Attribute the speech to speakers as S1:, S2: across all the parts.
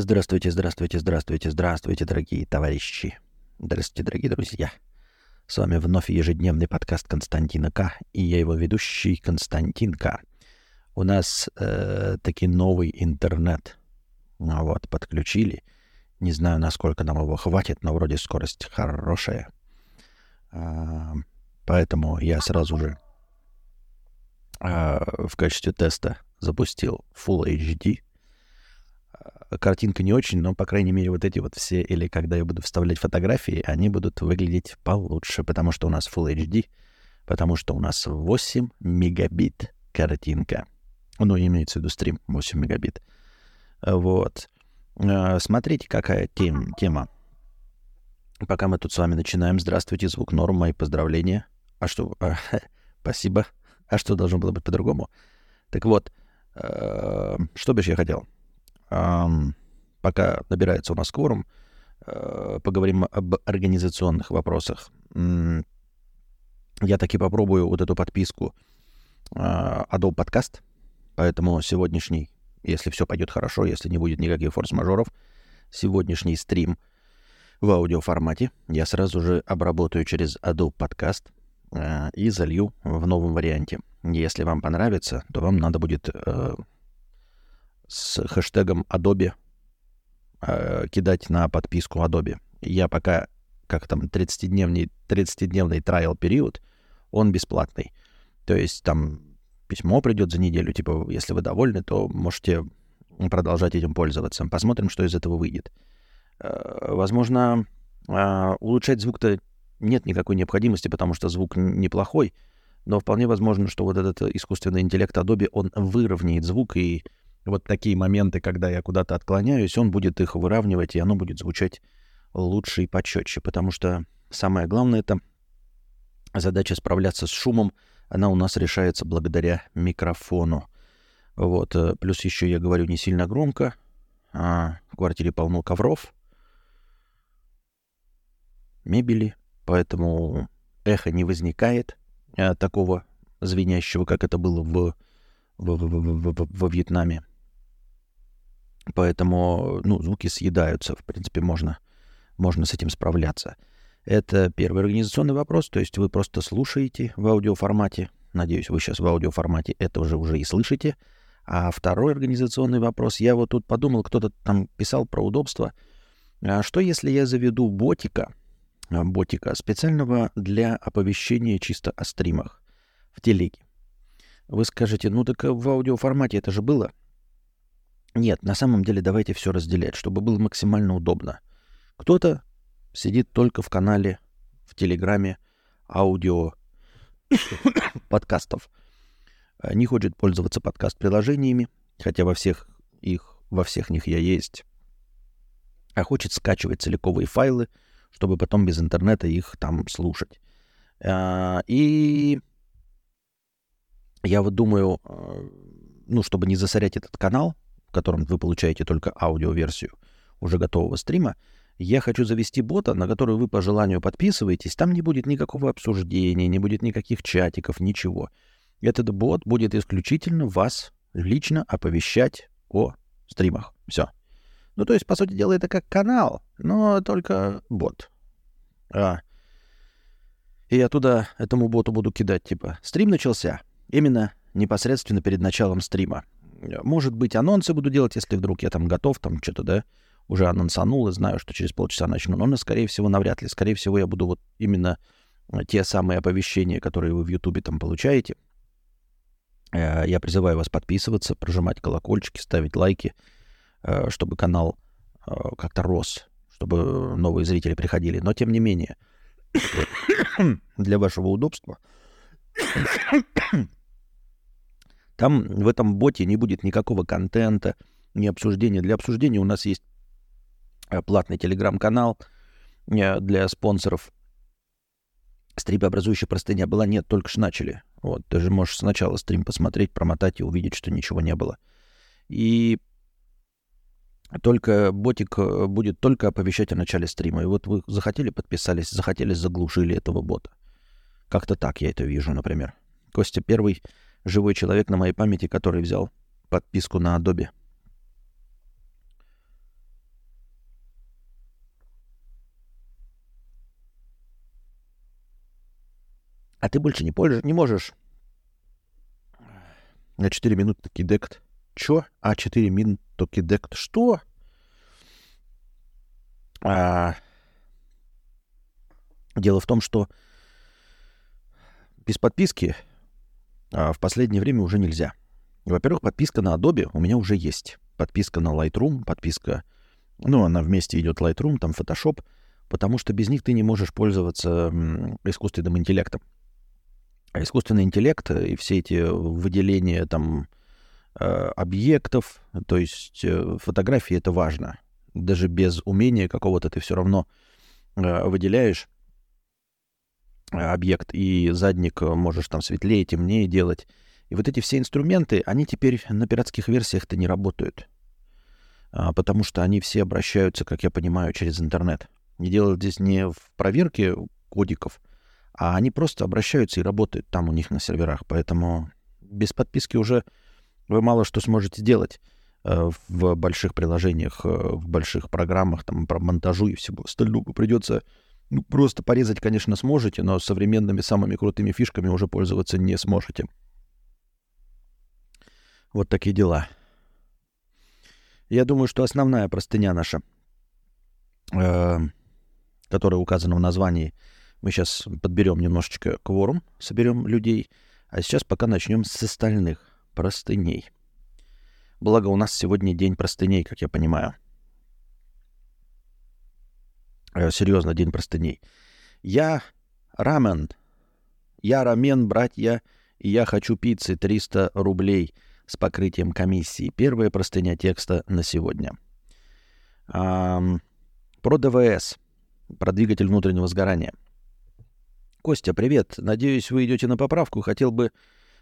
S1: Здравствуйте, здравствуйте, здравствуйте, здравствуйте, дорогие товарищи. Здравствуйте, дорогие друзья. С вами вновь ежедневный подкаст Константина К. И я его ведущий Константин К. У нас э, таки новый интернет. Ну вот, подключили. Не знаю, насколько нам его хватит, но вроде скорость хорошая. А, поэтому я сразу же а, в качестве теста запустил Full HD картинка не очень, но, по крайней мере, вот эти вот все, или когда я буду вставлять фотографии, они будут выглядеть получше, потому что у нас Full HD, потому что у нас 8 мегабит картинка. Ну, имеется в виду стрим 8 мегабит. Вот. Э, смотрите, какая тем, тема. Пока мы тут с вами начинаем. Здравствуйте, звук норм, мои поздравления. А что? Спасибо. А что должно было быть по-другому? Так вот, э, что бы я хотел? Пока набирается у нас кворум, э, поговорим об организационных вопросах. Я таки попробую вот эту подписку а, Adobe Podcast, поэтому сегодняшний, если все пойдет хорошо, если не будет никаких форс-мажоров, сегодняшний стрим в аудиоформате я сразу же обработаю через Adobe Podcast э, и залью в новом варианте. Если вам понравится, то вам надо будет э, с хэштегом Adobe э, кидать на подписку Adobe. Я пока, как там, 30-дневный, 30-дневный трайл период, он бесплатный. То есть там письмо придет за неделю, типа, если вы довольны, то можете продолжать этим пользоваться. Посмотрим, что из этого выйдет. Э, возможно, э, улучшать звук-то нет никакой необходимости, потому что звук неплохой, но вполне возможно, что вот этот искусственный интеллект Adobe, он выровняет звук и вот такие моменты, когда я куда-то отклоняюсь, он будет их выравнивать, и оно будет звучать лучше и почетче, потому что самое главное — это задача справляться с шумом, она у нас решается благодаря микрофону. Вот, э, плюс еще я говорю не сильно громко, а в квартире полно ковров, мебели, поэтому эхо не возникает а, такого звенящего, как это было в, в, в, в, в, во Вьетнаме. Поэтому, ну, звуки съедаются, в принципе, можно, можно с этим справляться. Это первый организационный вопрос, то есть вы просто слушаете в аудиоформате. Надеюсь, вы сейчас в аудиоформате это уже уже и слышите. А второй организационный вопрос, я вот тут подумал, кто-то там писал про удобство. А что если я заведу ботика, а, ботика специального для оповещения чисто о стримах в телеге? Вы скажете, ну так в аудиоформате это же было. Нет, на самом деле давайте все разделять, чтобы было максимально удобно. Кто-то сидит только в канале, в Телеграме, аудио подкастов. Не хочет пользоваться подкаст-приложениями, хотя во всех их, во всех них я есть. А хочет скачивать целиковые файлы, чтобы потом без интернета их там слушать. А, и я вот думаю, э, ну, чтобы не засорять этот канал, в котором вы получаете только аудиоверсию уже готового стрима, я хочу завести бота, на который вы по желанию подписываетесь. Там не будет никакого обсуждения, не будет никаких чатиков, ничего. Этот бот будет исключительно вас лично оповещать о стримах. Все. Ну, то есть, по сути дела, это как канал, но только бот. А. И я туда этому боту буду кидать, типа, стрим начался. Именно непосредственно перед началом стрима. Может быть, анонсы буду делать, если вдруг я там готов, там что-то, да, уже анонсанул и знаю, что через полчаса начну. Но, скорее всего, навряд ли. Скорее всего, я буду вот именно э, те самые оповещения, которые вы в Ютубе там получаете. Э, я призываю вас подписываться, прожимать колокольчики, ставить лайки, э, чтобы канал как-то рос, чтобы новые зрители приходили. Но, тем не менее, для вашего удобства там в этом боте не будет никакого контента, ни обсуждения. Для обсуждения у нас есть э, платный телеграм-канал э, для спонсоров. Стримообразующая простыня была, нет, только что начали. Вот, ты же можешь сначала стрим посмотреть, промотать и увидеть, что ничего не было. И только ботик э, будет только оповещать о начале стрима. И вот вы захотели, подписались, захотели, заглушили этого бота. Как-то так я это вижу, например. Костя первый живой человек на моей памяти, который взял подписку на Adobe. А ты больше не пользуешь, не можешь. На 4 минуты таки дект. Чё? А 4 минуты таки дект. Что? А... Дело в том, что без подписки в последнее время уже нельзя. Во-первых, подписка на Adobe у меня уже есть. Подписка на Lightroom, подписка... Ну, она вместе идет Lightroom, там Photoshop, потому что без них ты не можешь пользоваться искусственным интеллектом. А искусственный интеллект и все эти выделения там э, объектов, то есть э, фотографии это важно. Даже без умения какого-то ты все равно э, выделяешь объект, и задник можешь там светлее, темнее делать. И вот эти все инструменты, они теперь на пиратских версиях-то не работают. А, потому что они все обращаются, как я понимаю, через интернет. Не делают здесь не в проверке кодиков, а они просто обращаются и работают там у них на серверах. Поэтому без подписки уже вы мало что сможете сделать э, в больших приложениях, э, в больших программах, там, про монтажу и всего остального. Придется ну, просто порезать, конечно, сможете, но современными самыми крутыми фишками уже пользоваться не сможете. Вот такие дела. Я думаю, что основная простыня наша, э, которая указана в названии, мы сейчас подберем немножечко кворум, соберем людей. А сейчас пока начнем с остальных простыней. Благо у нас сегодня день простыней, как я понимаю. Э, серьезно, день простыней. Я рамен. Я рамен, братья, и я хочу пиццы 300 рублей с покрытием комиссии. Первая простыня текста на сегодня. Эм, про ДВС, про двигатель внутреннего сгорания – Костя, привет. Надеюсь, вы идете на поправку. Хотел бы...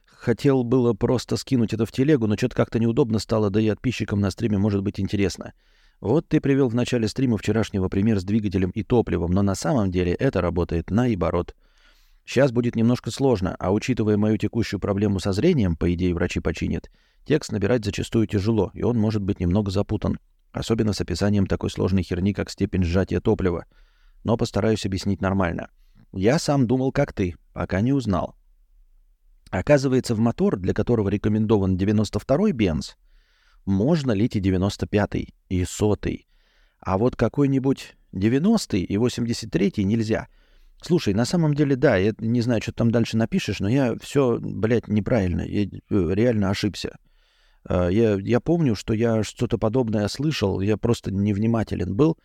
S1: Хотел было просто скинуть это в телегу, но что-то как-то неудобно стало, да и подписчикам на стриме может быть интересно. Вот ты привел в начале стрима вчерашнего пример с двигателем и топливом, но на самом деле это работает наоборот. Сейчас будет немножко сложно, а учитывая мою текущую проблему со зрением, по идее врачи починят, текст набирать зачастую тяжело, и он может быть немного запутан. Особенно с описанием такой сложной херни, как степень сжатия топлива. Но постараюсь объяснить нормально. Я сам думал, как ты, пока не узнал. Оказывается, в мотор, для которого рекомендован 92-й бенз, можно лить и 95-й, и 100-й. А вот какой-нибудь 90-й и 83-й нельзя. Слушай, на самом деле, да, я не знаю, что ты там дальше напишешь, но я все, блядь, неправильно. Я э, реально ошибся. А, я, я помню, что я что-то подобное слышал, я просто невнимателен был,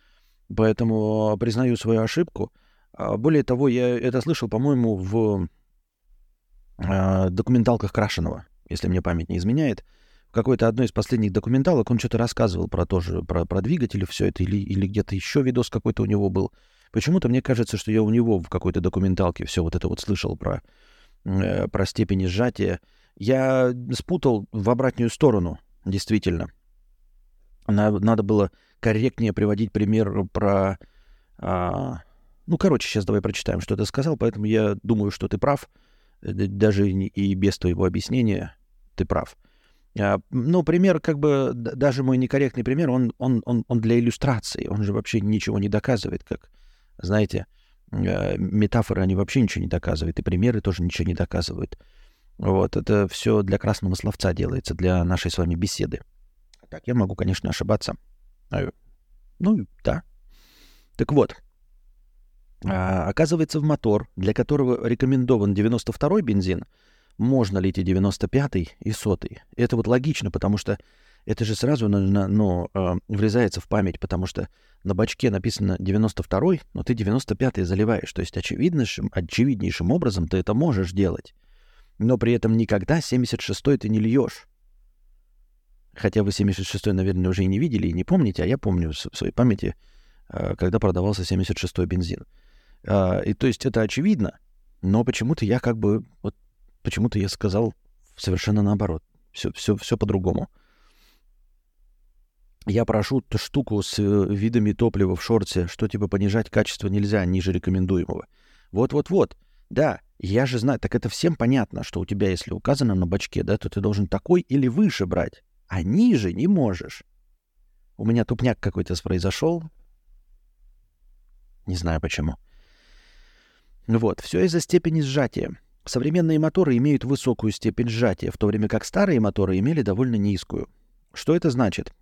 S1: поэтому признаю свою ошибку — а, более того, я это слышал, по-моему, в э, документалках Крашенова, если мне память не изменяет. Какой-то одной из последних документалок он что-то рассказывал про тоже, про, про двигатели, все это, или, или где-то еще видос какой-то у него был. Почему-то мне кажется, что я у него в какой-то документалке все вот это вот слышал про, э, про степень сжатия. Я спутал в обратную сторону, действительно. Надо было корректнее приводить пример про... А, ну, короче, сейчас давай прочитаем, что ты сказал, поэтому я думаю, что ты прав. Э, даже и без твоего объяснения ты прав. А, ну, пример, как бы, даже мой некорректный пример, он, он, он, он для иллюстрации. Он же вообще ничего не доказывает, как, знаете, э, метафоры, они вообще ничего не доказывают, и примеры тоже ничего не доказывают. Вот, это все для красного словца делается, для нашей с вами беседы. Так, я могу, конечно, ошибаться. Ну, да. Так вот, а, оказывается, в мотор, для которого рекомендован 92-й бензин, можно лить и 95-й, и 100-й. Это вот логично, потому что это же сразу ну, ну, э, врезается в память, потому что на бачке написано 92-й, но ты 95-й заливаешь. То есть очевиднейшим, очевиднейшим образом ты это можешь делать. Но при этом никогда 76-й ты не льешь. Хотя вы 76-й, наверное, уже и не видели, и не помните, а я помню в своей памяти, э, когда продавался 76-й бензин. А, и то есть это очевидно, но почему-то я как бы, вот почему-то я сказал совершенно наоборот. Все, все, все по-другому. Я прошу ту штуку с э, видами топлива в шорте, что типа понижать качество нельзя ниже рекомендуемого. Вот-вот-вот. Да, я же знаю, так это всем понятно, что у тебя, если указано на бачке, да, то ты должен такой или выше брать, а ниже не можешь. У меня тупняк какой-то произошел. Не знаю почему. Вот, все из-за степени сжатия. Современные моторы имеют высокую степень сжатия, в то время как старые моторы имели довольно низкую. Что это значит?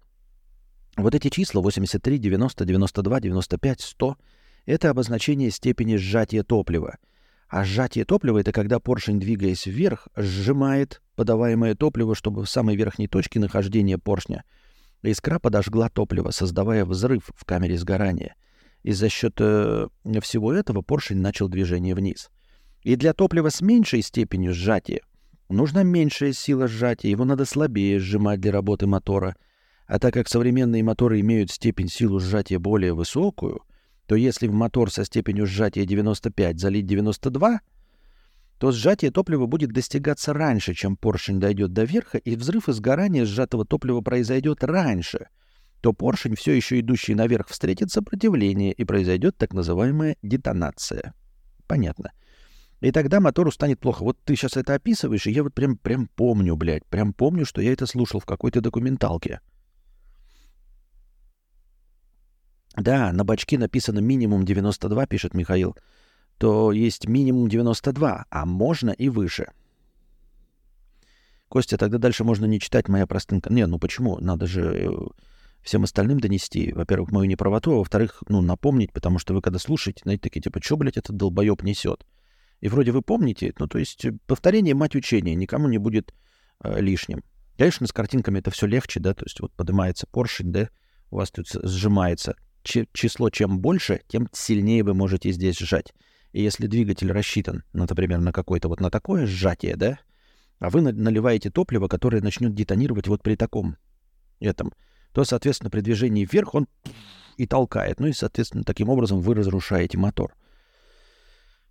S1: Вот эти числа 83, 90, 92, 95, 100 — это обозначение степени сжатия топлива. А сжатие топлива — это когда поршень, двигаясь вверх, сжимает подаваемое топливо, чтобы в самой верхней точке нахождения поршня искра подожгла топливо, создавая взрыв в камере сгорания. И за счет э, всего этого поршень начал движение вниз — и для топлива с меньшей степенью сжатия нужна меньшая сила сжатия, его надо слабее сжимать для работы мотора. А так как современные моторы имеют степень силы сжатия более высокую, то если в мотор со степенью сжатия 95 залить 92, то сжатие топлива будет достигаться раньше, чем поршень дойдет до верха, и взрыв и сгорание сжатого топлива произойдет раньше, то поршень, все еще идущий наверх, встретит сопротивление, и произойдет так называемая детонация. Понятно. И тогда мотору станет плохо. Вот ты сейчас это описываешь, и я вот прям, прям помню, блядь, прям помню, что я это слушал в какой-то документалке. Да, на бачке написано минимум 92, пишет Михаил. То есть минимум 92, а можно и выше. Костя, тогда дальше можно не читать моя простынка. Не, ну почему? Надо же э, всем остальным донести, во-первых, мою неправоту, а во-вторых, ну, напомнить, потому что вы когда слушаете, знаете, такие, типа, что, блядь, этот долбоеб несет? И вроде вы помните, ну то есть э, повторение мать учения никому не будет э, лишним. Конечно, с картинками это все легче, да, то есть вот поднимается поршень, да, у вас тут сжимается. Ч- число чем больше, тем сильнее вы можете здесь сжать. И если двигатель рассчитан, ну, например, на какое-то вот на такое сжатие, да, а вы наливаете топливо, которое начнет детонировать вот при таком этом, то, соответственно, при движении вверх он и толкает. Ну и, соответственно, таким образом вы разрушаете мотор.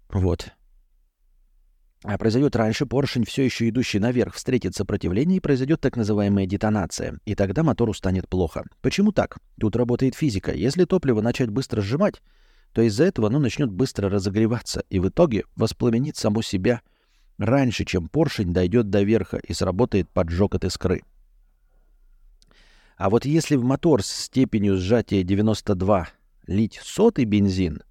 S1: Вот. А произойдет раньше, поршень, все еще идущий наверх, встретит сопротивление и произойдет так называемая детонация. И тогда мотору станет плохо. Почему так? Тут работает физика. Если топливо начать быстро сжимать, то из-за этого оно начнет быстро разогреваться и в итоге воспламенит само себя раньше, чем поршень дойдет до верха и сработает поджог от искры. А вот если в мотор с степенью сжатия 92 лить сотый бензин,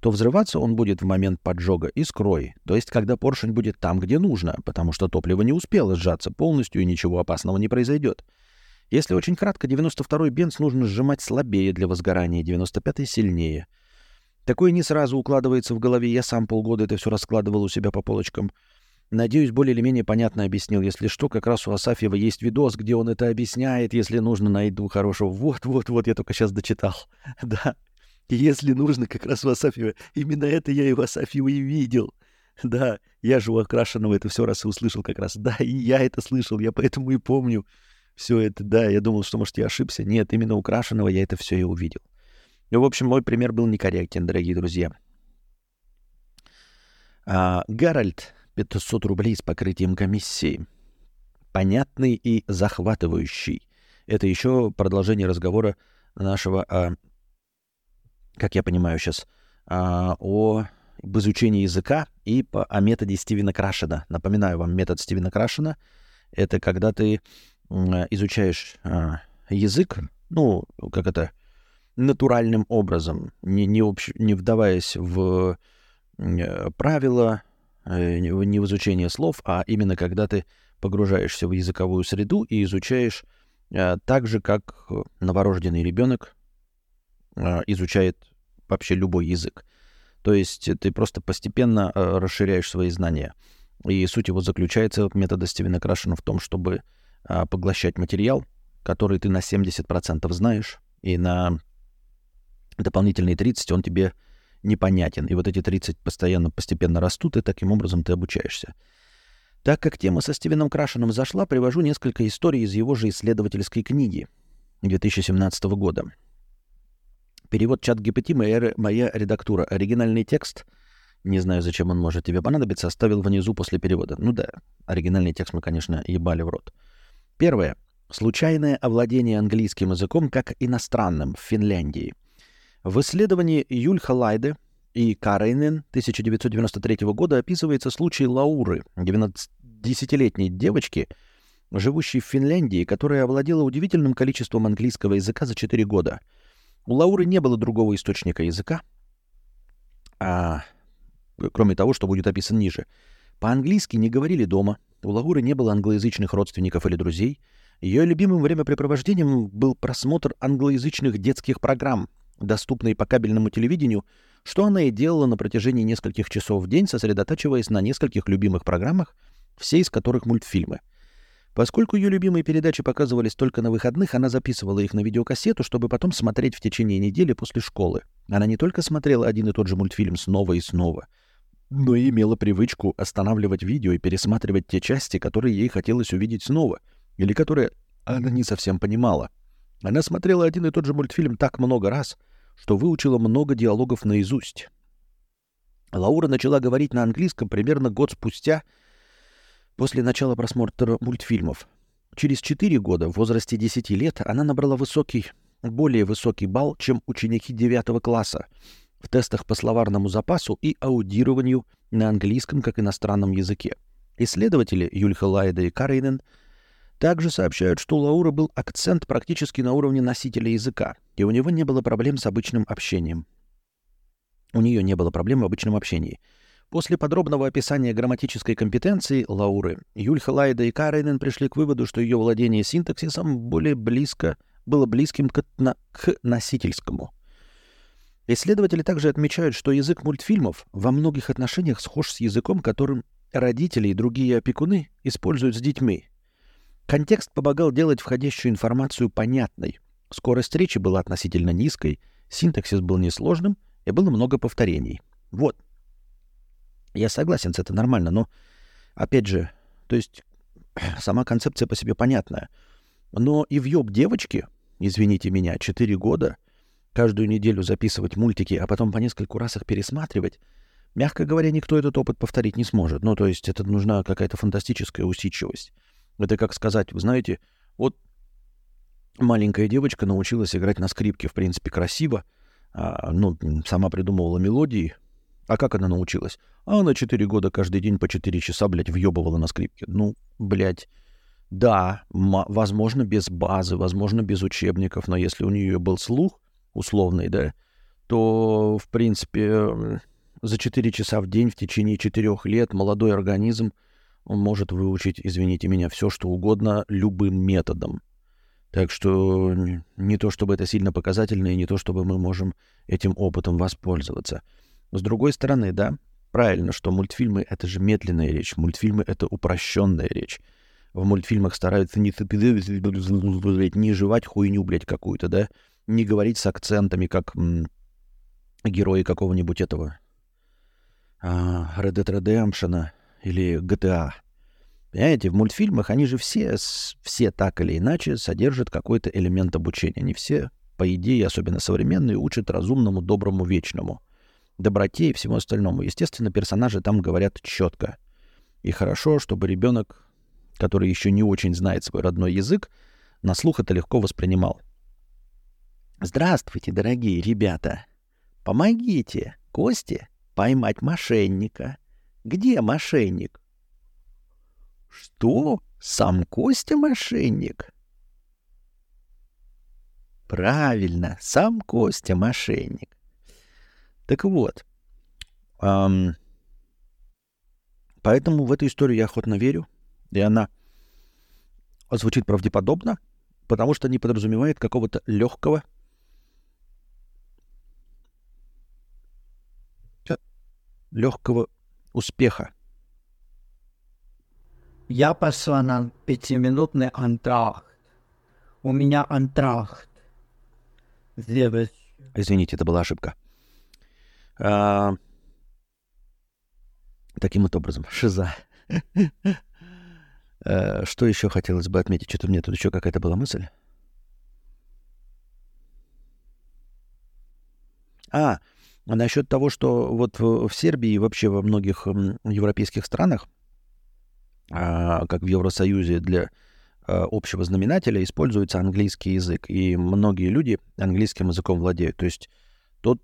S1: то взрываться он будет в момент поджога искрой, то есть когда поршень будет там, где нужно, потому что топливо не успело сжаться полностью и ничего опасного не произойдет. Если очень кратко, 92-й бенз нужно сжимать слабее для возгорания, 95-й сильнее. Такое не сразу укладывается в голове, я сам полгода это все раскладывал у себя по полочкам. Надеюсь, более или менее понятно объяснил. Если что, как раз у Асафьева есть видос, где он это объясняет. Если нужно, найду хорошего. Вот-вот-вот, я только сейчас дочитал. да. Если нужно, как раз в Асафьево. Именно это я и в Асафьево и видел. Да, я же у Окрашенного это все раз и услышал как раз. Да, и я это слышал, я поэтому и помню все это. Да, я думал, что, может, я ошибся. Нет, именно у Крашеного я это все и увидел. Ну, в общем, мой пример был некорректен, дорогие друзья. А, Гарольд, 500 рублей с покрытием комиссии. Понятный и захватывающий. Это еще продолжение разговора нашего о как я понимаю сейчас, а, о об изучении языка и по, о методе Стивена Крашена. Напоминаю вам, метод Стивена Крашена — это когда ты изучаешь а, язык, ну, как это, натуральным образом, не, не, общ, не вдаваясь в правила, э, не в изучение слов, а именно когда ты погружаешься в языковую среду и изучаешь а, так же, как новорожденный ребенок изучает вообще любой язык. То есть ты просто постепенно а, расширяешь свои знания. И суть его заключается, метода Стивена Крашена в том, чтобы а, поглощать материал, который ты на 70% знаешь, и на дополнительные 30 он тебе непонятен. И вот эти 30 постоянно, постепенно растут, и таким образом ты обучаешься. Так как тема со Стивеном Крашеном зашла, привожу несколько историй из его же исследовательской книги 2017 года. Перевод чат GPT моя, моя редактура. Оригинальный текст, не знаю, зачем он может тебе понадобиться, оставил внизу после перевода. Ну да, оригинальный текст мы, конечно, ебали в рот. Первое. Случайное овладение английским языком как иностранным в Финляндии. В исследовании Юльха Лайде и Карейнен 1993 года описывается случай Лауры, 19-летней девочки, живущей в Финляндии, которая овладела удивительным количеством английского языка за 4 года — у Лауры не было другого источника языка, а, кроме того, что будет описан ниже. По-английски не говорили дома. У Лауры не было англоязычных родственников или друзей. Ее любимым времяпрепровождением был просмотр англоязычных детских программ, доступные по кабельному телевидению, что она и делала на протяжении нескольких часов в день, сосредотачиваясь на нескольких любимых программах, все из которых мультфильмы. Поскольку ее любимые передачи показывались только на выходных, она записывала их на видеокассету, чтобы потом смотреть в течение недели после школы. Она не только смотрела один и тот же мультфильм снова и снова — но и имела привычку останавливать видео и пересматривать те части, которые ей хотелось увидеть снова, или которые она не совсем понимала. Она смотрела один и тот же мультфильм так много раз, что выучила много диалогов наизусть. Лаура начала говорить на английском примерно год спустя после начала просмотра мультфильмов. Через четыре года, в возрасте 10 лет, она набрала высокий, более высокий балл, чем ученики девятого класса, в тестах по словарному запасу и аудированию на английском как иностранном языке. Исследователи Юльха Лайда и Карейнен также сообщают, что у Лаура был акцент практически на уровне носителя языка, и у него не было проблем с обычным общением. У нее не было проблем в обычном общении. После подробного описания грамматической компетенции Лауры, Юльха Лайда и Карейнен пришли к выводу, что ее владение синтаксисом более близко, было близким к, на, к носительскому. Исследователи также отмечают, что язык мультфильмов во многих отношениях схож с языком, которым родители и другие опекуны используют с детьми. Контекст помогал делать входящую информацию понятной. Скорость речи была относительно низкой, синтаксис был несложным и было много повторений. Вот. Я согласен это нормально, но, опять же, то есть сама концепция по себе понятная. Но и в ёб девочки, извините меня, 4 года — каждую неделю записывать мультики, а потом по нескольку раз их пересматривать, мягко говоря, никто этот опыт повторить не сможет. Ну, то есть это нужна какая-то фантастическая усидчивость. Это как сказать, вы знаете, вот маленькая девочка научилась играть на скрипке, в принципе, красиво, а, ну, сама придумывала мелодии. А как она научилась? А она четыре года каждый день по четыре часа, блядь, въебывала на скрипке. Ну, блядь, да, возможно, без базы, возможно, без учебников, но если у нее был слух, условный, да, то, в принципе, за 4 часа в день в течение 4 лет молодой организм он может выучить, извините меня, все, что угодно любым методом. Так что не то, чтобы это сильно показательно, и не то, чтобы мы можем этим опытом воспользоваться. С другой стороны, да, правильно, что мультфильмы — это же медленная речь, мультфильмы — это упрощенная речь. В мультфильмах стараются не, не жевать хуйню, блядь, какую-то, да, не говорить с акцентами, как м, герои какого-нибудь этого а, Red Dead Redemption или GTA. Понимаете, в мультфильмах они же все, все так или иначе содержат какой-то элемент обучения. Они все, по идее, особенно современные, учат разумному, доброму, вечному, доброте и всему остальному. Естественно, персонажи там говорят четко. И хорошо, чтобы ребенок, который еще не очень знает свой родной язык, на слух это легко воспринимал. Здравствуйте, дорогие ребята. Помогите Косте поймать мошенника. Где мошенник? Что? Сам Костя мошенник? Правильно, сам Костя мошенник. Так вот, эм, поэтому в эту историю я охотно верю, и она звучит правдеподобно, потому что не подразумевает какого-то легкого легкого успеха.
S2: Я пошла на пятиминутный антракт. У меня антракт. Девочка.
S1: Извините, это была ошибка. А, таким вот образом, шиза. а, что еще хотелось бы отметить? Что-то у меня тут еще какая-то была мысль. А, насчет того, что вот в, Сербии и вообще во многих европейских странах, а, как в Евросоюзе для а, общего знаменателя, используется английский язык. И многие люди английским языком владеют. То есть тот, э,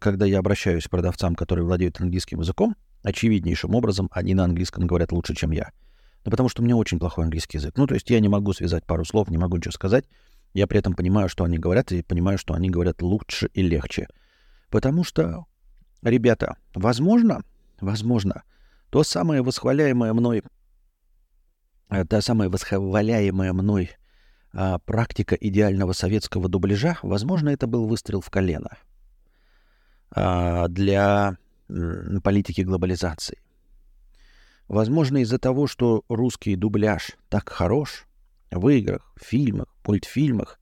S1: когда я обращаюсь к продавцам, которые владеют английским языком, очевиднейшим образом они на английском говорят лучше, чем я. Ну, потому что у меня очень плохой английский язык. Ну, то есть я не могу связать пару слов, не могу ничего сказать. Я при этом понимаю, что они говорят, и понимаю, что они говорят лучше и легче. Потому что, ребята, возможно, возможно, То самое восхваляемое мной, э, та самая восхваляемая мной а, практика идеального советского дубляжа, возможно, это был выстрел в колено для м, политики глобализации. Возможно, из-за того, что русский дубляж так хорош в играх, фильмах, мультфильмах,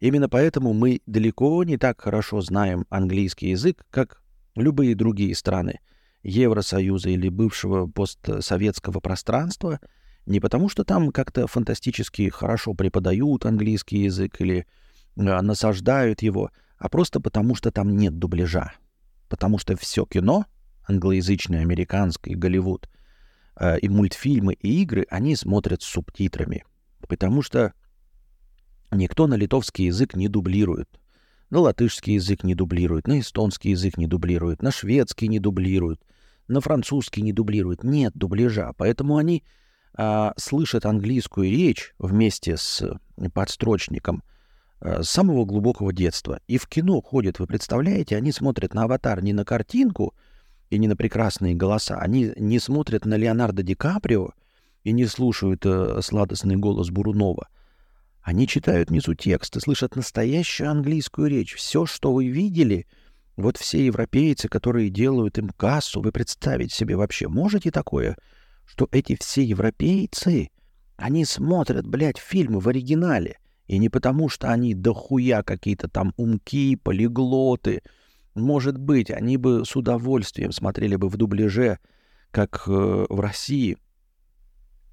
S1: именно поэтому мы далеко не так хорошо знаем английский язык, как любые другие страны Евросоюза или бывшего постсоветского пространства, не потому что там как-то фантастически хорошо преподают английский язык или а, насаждают его, а просто потому что там нет дубляжа. Потому что все кино, англоязычное, американское, Голливуд, э, и мультфильмы, и игры, они смотрят с субтитрами. Потому что никто на литовский язык не дублирует. На латышский язык не дублирует, на эстонский язык не дублирует, на шведский не дублирует, на французский не дублирует. Нет дубляжа. Поэтому они а, слышат английскую речь вместе с подстрочником с самого глубокого детства. И в кино ходят, вы представляете, они смотрят на аватар не на картинку и не на прекрасные голоса, они не смотрят на Леонардо Ди Каприо и не слушают э, сладостный голос Бурунова — они читают внизу текст и слышат настоящую английскую речь. Все, что вы видели, вот все европейцы, которые делают им кассу, вы представить себе вообще можете такое, что эти все европейцы, они смотрят, блядь, фильмы в оригинале. И не потому, что они дохуя какие-то там умки, полиглоты. Может быть, они бы с удовольствием смотрели бы в дубляже, как э, в России.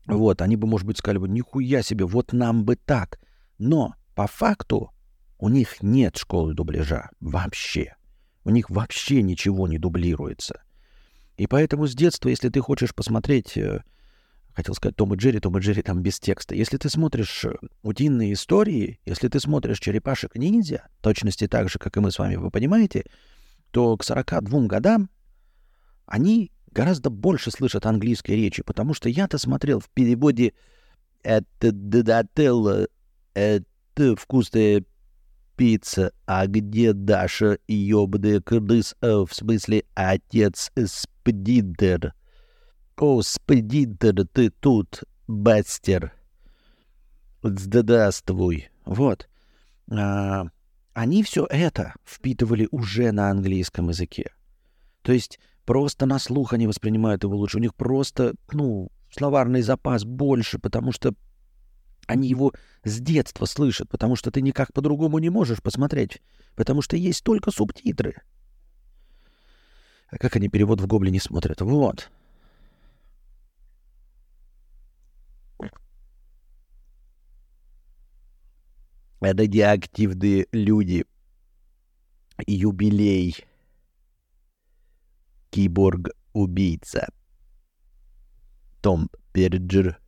S1: Вот, они бы, может быть, сказали бы, нихуя себе, вот нам бы так. Но по факту у них нет школы дубляжа вообще. У них вообще ничего не дублируется. И поэтому с детства, если ты хочешь посмотреть, э, хотел сказать Том и Джерри, Том и Джерри там без текста, если ты смотришь э, утиные истории, если ты смотришь черепашек-ниндзя, точности так же, как и мы с вами, вы понимаете, то к 42 годам они гораздо больше слышат английской речи, потому что я-то смотрел в переводе «Это Дадателла это вкусная пицца. А где Даша, ёбаный крыс, э, в смысле отец Спдидер? О, Спдидер, ты тут, бастер. Здравствуй. Вот. А, они все это впитывали уже на английском языке. То есть просто на слух они воспринимают его лучше. У них просто, ну, словарный запас больше, потому что они его с детства слышат, потому что ты никак по-другому не можешь посмотреть, потому что есть только субтитры. А как они перевод в Гоблине смотрят? Вот. Радиоактивные люди. Юбилей. Киборг-убийца. Том Перджер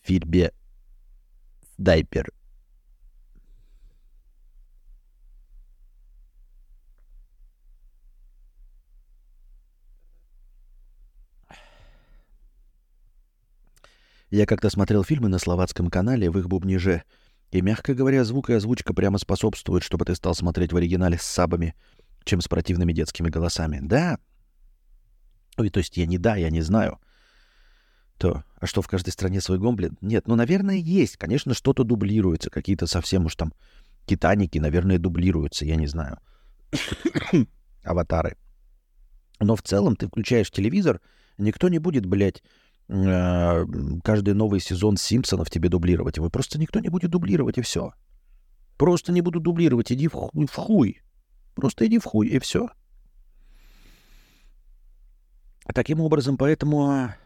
S1: в фильме дайпер. Я как-то смотрел фильмы на словацком канале в их бубниже, и, мягко говоря, звук и озвучка прямо способствуют, чтобы ты стал смотреть в оригинале с сабами, чем с противными детскими голосами. Да. Ой, то есть я не да, я не знаю. То, а что в каждой стране свой гомблин? Нет, ну, наверное, есть. Конечно, что-то дублируется. Какие-то совсем уж там Титаники, наверное, дублируются, я не знаю. Аватары. Но в целом ты включаешь телевизор, никто не будет, блядь, каждый новый сезон Симпсонов тебе дублировать. Его просто никто не будет дублировать, и все. Просто не буду дублировать, иди в хуй, в хуй. Просто иди в хуй, и все. Таким образом, поэтому а,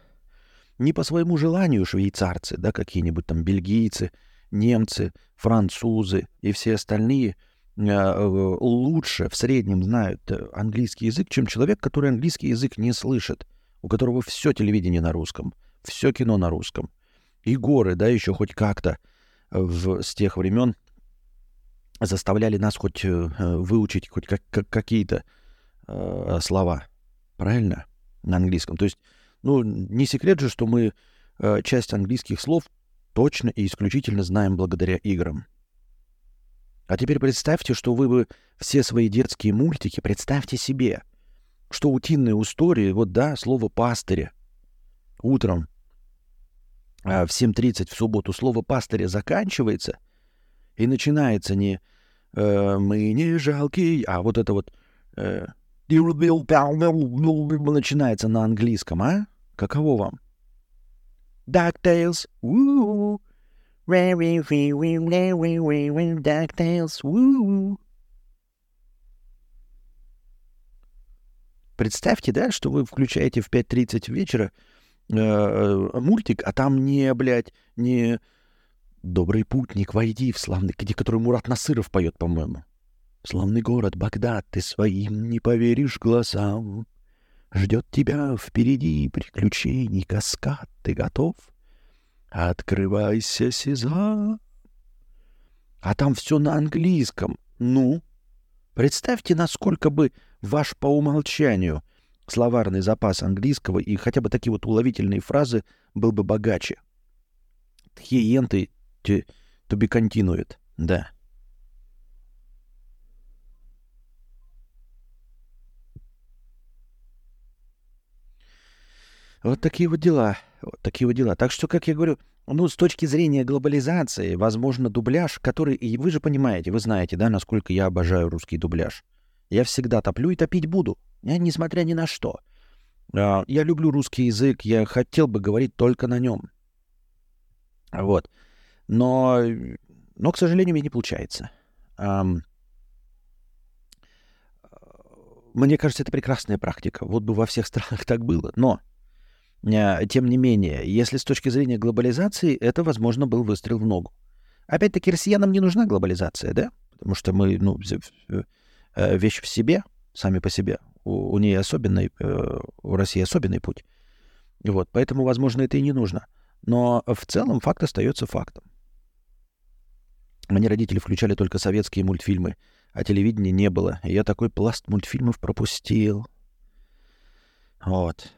S1: не по своему желанию швейцарцы, да, какие-нибудь там бельгийцы, немцы, французы и все остальные э, лучше в среднем знают э, английский язык, чем человек, который английский язык не слышит, у которого все телевидение на русском, все кино на русском. И горы, да, еще хоть как-то в, с тех времен заставляли нас хоть э, выучить хоть как, как, какие-то э, слова. Правильно? На английском. То есть ну, не секрет же, что мы э, часть английских слов точно и исключительно знаем благодаря играм. А теперь представьте, что вы бы все свои детские мультики, представьте себе, что утиные истории, вот да, слово пастыря, утром а, в 7.30 в субботу слово пастыря заканчивается, и начинается не э, «мы не жалкие», а вот это вот э, начинается на английском, а? Каково вам? DuckTales, DuckTales, Представьте, да, что вы включаете в 5.30 вечера э, э, мультик, а там не, блядь, не «Добрый путник, войди в славный», где который Мурат Насыров поет, по-моему. «Славный город Багдад, ты своим не поверишь глазам. Ждет тебя впереди приключений каскад, ты готов? Открывайся, Сезам!» А там все на английском. Ну, представьте, насколько бы ваш по умолчанию словарный запас английского и хотя бы такие вот уловительные фразы был бы богаче. Тхиенты continued, да. Вот такие вот дела. Вот такие вот дела. Так что, как я говорю, ну, с точки зрения глобализации, возможно, дубляж, который... И вы же понимаете, вы знаете, да, насколько я обожаю русский дубляж. Я всегда топлю и топить буду, несмотря ни на что. А, я люблю русский язык, я хотел бы говорить только на нем. Вот. Но, но к сожалению, мне не получается. Мне кажется, это прекрасная практика. Вот бы во всех странах так было. Но, а, тем не менее, если с точки зрения глобализации, это, возможно, был выстрел в ногу. Опять-таки, россиянам не нужна глобализация, да? Потому что мы, ну, вещь в себе, сами по себе. У, у нее особенный, э, у России особенный путь. Вот, поэтому, возможно, это и не нужно. Но в целом факт остается фактом. Мне родители включали только советские мультфильмы, а телевидения не было. И я такой пласт мультфильмов пропустил. Вот.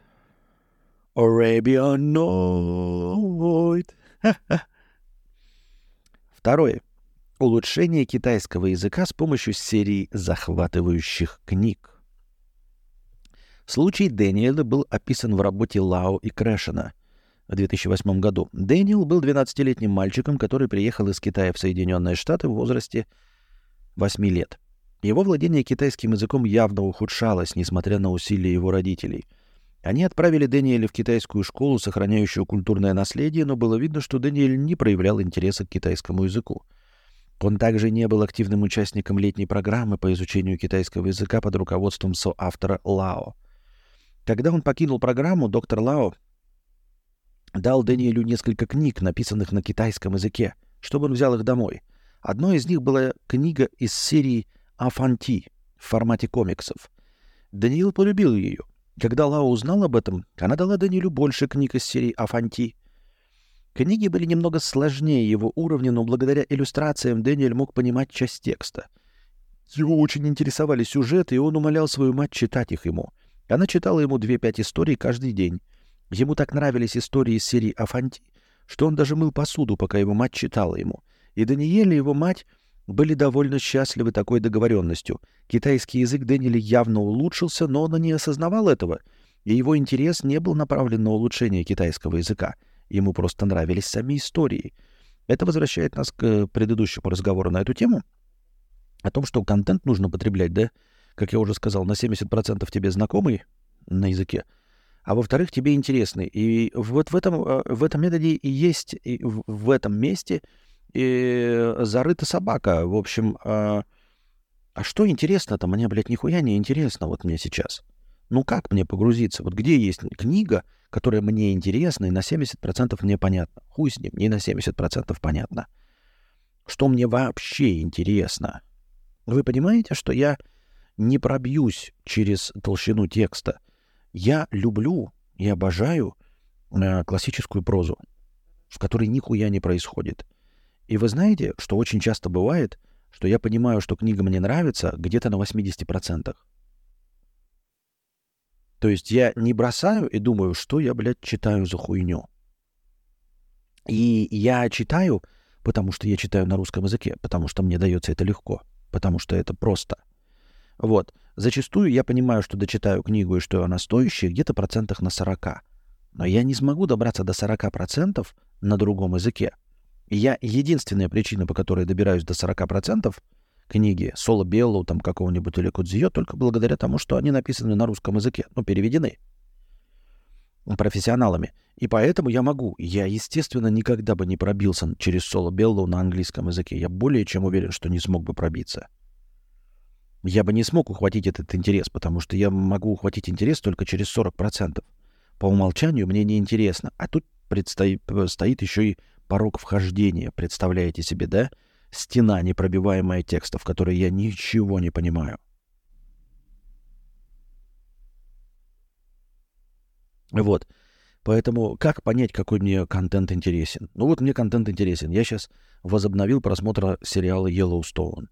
S1: Arabian Night. Второе. Улучшение китайского языка с помощью серии захватывающих книг. Случай Дэниела был описан в работе Лао и Крэшена в 2008 году. Дэниел был 12-летним мальчиком, который приехал из Китая в Соединенные Штаты в возрасте 8 лет. Его владение китайским языком явно ухудшалось, несмотря на усилия его родителей. Они отправили Дэниеля в китайскую школу, сохраняющую культурное наследие, но было видно, что Дэниель не проявлял интереса к китайскому языку. Он также не был активным участником летней программы по изучению китайского языка под руководством соавтора Лао. Когда он покинул программу, доктор Лао дал Даниэлю несколько книг, написанных на китайском языке, чтобы он взял их домой. Одной из них была книга из серии «Афанти» в формате комиксов. Даниил полюбил ее. Когда Лао узнал об этом, она дала Даниэлю больше книг из серии «Афанти», Книги были немного сложнее его уровня, но благодаря иллюстрациям Дэниэль мог понимать часть текста. Его очень интересовали сюжеты, и он умолял свою мать читать их ему. Она читала ему две-пять историй каждый день. Ему так нравились истории из серии «Афанти», что он даже мыл посуду, пока его мать читала ему. И Даниэль и его мать были довольно счастливы такой договоренностью. Китайский язык Дэниеля явно улучшился, но он не осознавал этого, и его интерес не был направлен на улучшение китайского языка — Ему просто нравились сами истории. Это возвращает нас к предыдущему разговору на эту тему. О том, что контент нужно потреблять, да, как я уже сказал, на 70% тебе знакомый на языке, а во-вторых, тебе интересный. И вот в этом, э, в этом методе и есть, и в этом месте и зарыта собака. В общем, а, а что интересно-то? Мне, блядь, нихуя не интересно вот мне сейчас. Ну как мне погрузиться? Вот где есть книга, которая мне интересна, и на 70% мне понятно. Хуй с ним, не на 70% понятно. Что мне вообще интересно? Вы понимаете, что я не пробьюсь через толщину текста. Я люблю и обожаю э, классическую прозу, в которой нихуя не происходит. И вы знаете, что очень часто бывает, что я понимаю, что книга мне нравится где-то на 80%. То есть я не бросаю и думаю, что я, блядь, читаю за хуйню. И я читаю, потому что я читаю на русском языке, потому что мне дается это легко, потому что это просто. Вот. Зачастую я понимаю, что дочитаю книгу и что она стоящая где-то процентах на 40. Но я не смогу добраться до 40% на другом языке. И я единственная причина, по которой добираюсь до 40% книги Соло Беллоу, там какого-нибудь или Кудзио, только благодаря тому, что они написаны на русском языке, ну, переведены профессионалами. И поэтому я могу. Я, естественно, никогда бы не пробился через Соло Беллоу на английском языке. Я более чем уверен, что не смог бы пробиться я бы не смог ухватить этот интерес, потому что я могу ухватить интерес только через 40%. По умолчанию мне неинтересно. А тут предстоит, стоит еще и порог вхождения. Представляете себе, да? Стена, непробиваемая текстов, в которой я ничего не понимаю. Вот. Поэтому как понять, какой мне контент интересен? Ну вот мне контент интересен. Я сейчас возобновил просмотр сериала Yellowstone.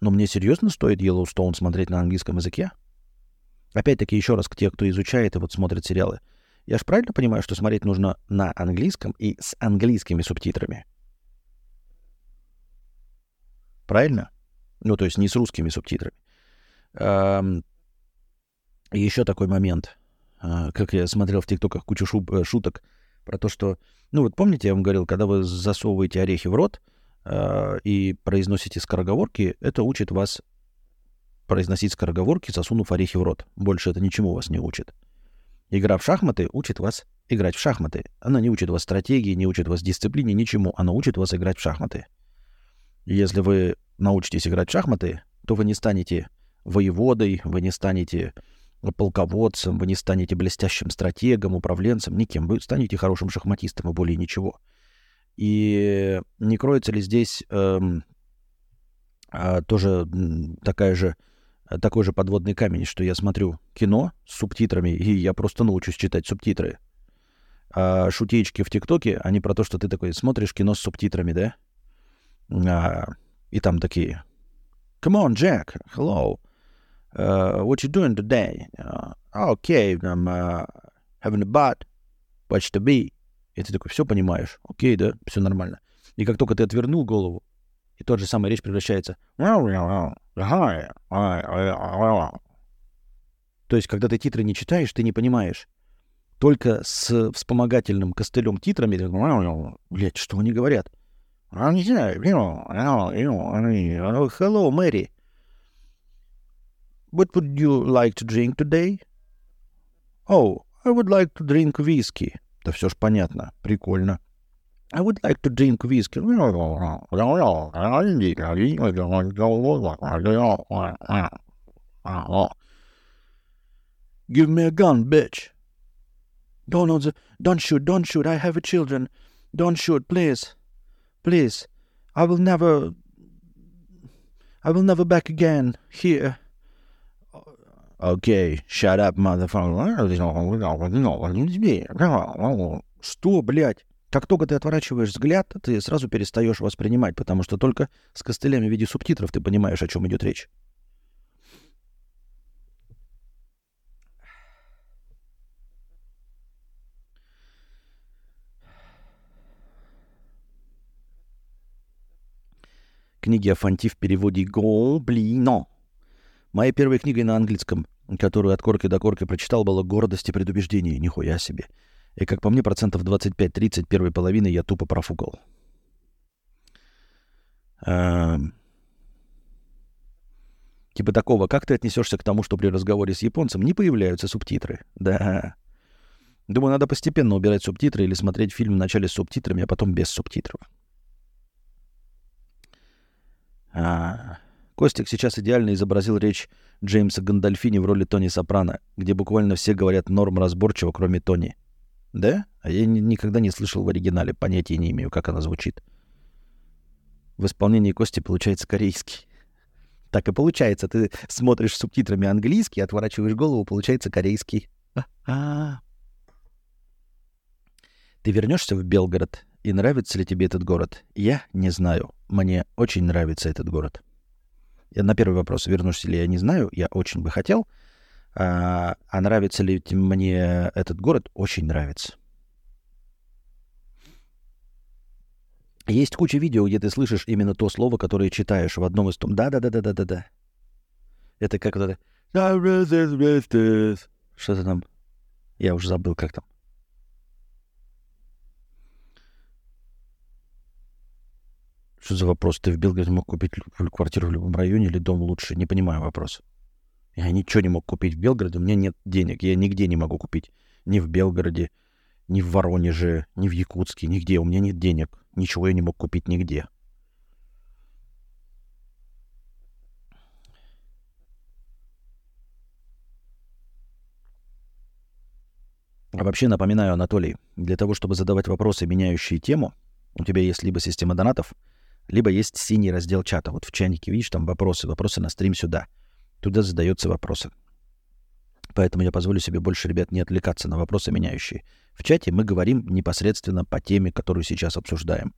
S1: Но мне серьезно стоит Yellowstone смотреть на английском языке? Опять-таки, еще раз, к те, кто изучает и вот смотрит сериалы. Я же правильно понимаю, что смотреть нужно на английском и с английскими субтитрами? Правильно? Ну, то есть не с русскими субтитрами. И еще такой момент. А, как я смотрел в ТикТоках кучу э, шуток про то, что... Ну, вот помните, я вам говорил, когда вы засовываете орехи в рот, э, и произносите скороговорки, это учит вас произносить скороговорки, засунув орехи в рот. Больше это ничему вас не учит. Игра в шахматы учит вас играть в шахматы. Она не учит вас стратегии, не учит вас дисциплине, ничему. Она учит вас играть в шахматы. Если вы научитесь играть в шахматы, то вы не станете воеводой, вы не станете полководцем, вы не станете блестящим стратегом, управленцем, никем. Вы станете хорошим шахматистом и более ничего. И не кроется ли здесь эм, а, тоже такая же, такой же подводный камень, что я смотрю кино с субтитрами, и я просто научусь читать субтитры. А шутеечки в ТикТоке, они про то, что ты такой смотришь кино с субтитрами, да? А, и там такие Come on, Jack. Hello. Uh, what you doing today? Uh, okay, I'm uh, having a bath. Watch the bee. И ты такой, все понимаешь, окей, да, все нормально. И как только ты отвернул голову, и тот же самая речь превращается... То есть, когда ты титры не читаешь, ты не понимаешь. Только с вспомогательным костылем титрами, блядь, что они говорят? Hello, Мэри. What would you like to drink today? Oh, I would like to drink whiskey. Да все ж понятно. Прикольно. I would like to drink whiskey. Give me a gun, bitch. Don't, don't shoot, don't shoot. I have children. Don't shoot, please. Please. I will never... I will never back again. Here. Окей, okay, shut up, motherfucker. Что, блядь? Как только ты отворачиваешь взгляд, ты сразу перестаешь воспринимать, потому что только с костылями в виде субтитров ты понимаешь, о чем идет речь. Книги о Фанти в переводе «Гоблино». Моей первой книгой на английском, которую от корки до корки прочитал, была «Гордость и предубеждение». Нихуя себе. И, как по мне, процентов 25-30 первой половины я тупо профукал. А... Типа такого, как ты отнесешься к тому, что при разговоре с японцем не появляются субтитры? Да. Думаю, надо постепенно убирать субтитры или смотреть фильм вначале с субтитрами, а потом без субтитров. А... Костик сейчас идеально изобразил речь Джеймса Гандальфини в роли Тони Сопрано, где буквально все говорят норм разборчиво, кроме Тони. Да? А я ни- никогда не слышал в оригинале, понятия не имею, как она звучит. В исполнении Кости получается корейский. Так и получается. Ты смотришь с субтитрами английский, отворачиваешь голову, получается корейский. А-а-а. Ты вернешься в Белгород, и нравится ли тебе этот город? Я не знаю. Мне очень нравится этот город. Я на первый вопрос, вернусь ли я не знаю, я очень бы хотел. А, а нравится ли мне этот город? Очень нравится. Есть куча видео, где ты слышишь именно то слово, которое читаешь в одном из том. Да-да-да-да-да-да-да. Это как это... Что-то там... Я уже забыл, как там. Что за вопрос? Ты в Белгороде мог купить квартиру в любом районе или дом лучше? Не понимаю вопрос. Я ничего не мог купить в Белгороде, у меня нет денег. Я нигде не могу купить. Ни в Белгороде, ни в Воронеже, ни в Якутске, нигде. У меня нет денег. Ничего я не мог купить нигде. А вообще напоминаю, Анатолий, для того, чтобы задавать вопросы, меняющие тему, у тебя есть либо система донатов, либо есть синий раздел чата. Вот в чайнике, видишь, там вопросы, вопросы на стрим сюда. Туда задаются вопросы. Поэтому я позволю себе больше, ребят, не отвлекаться на вопросы меняющие. В чате мы говорим непосредственно по теме, которую сейчас обсуждаем.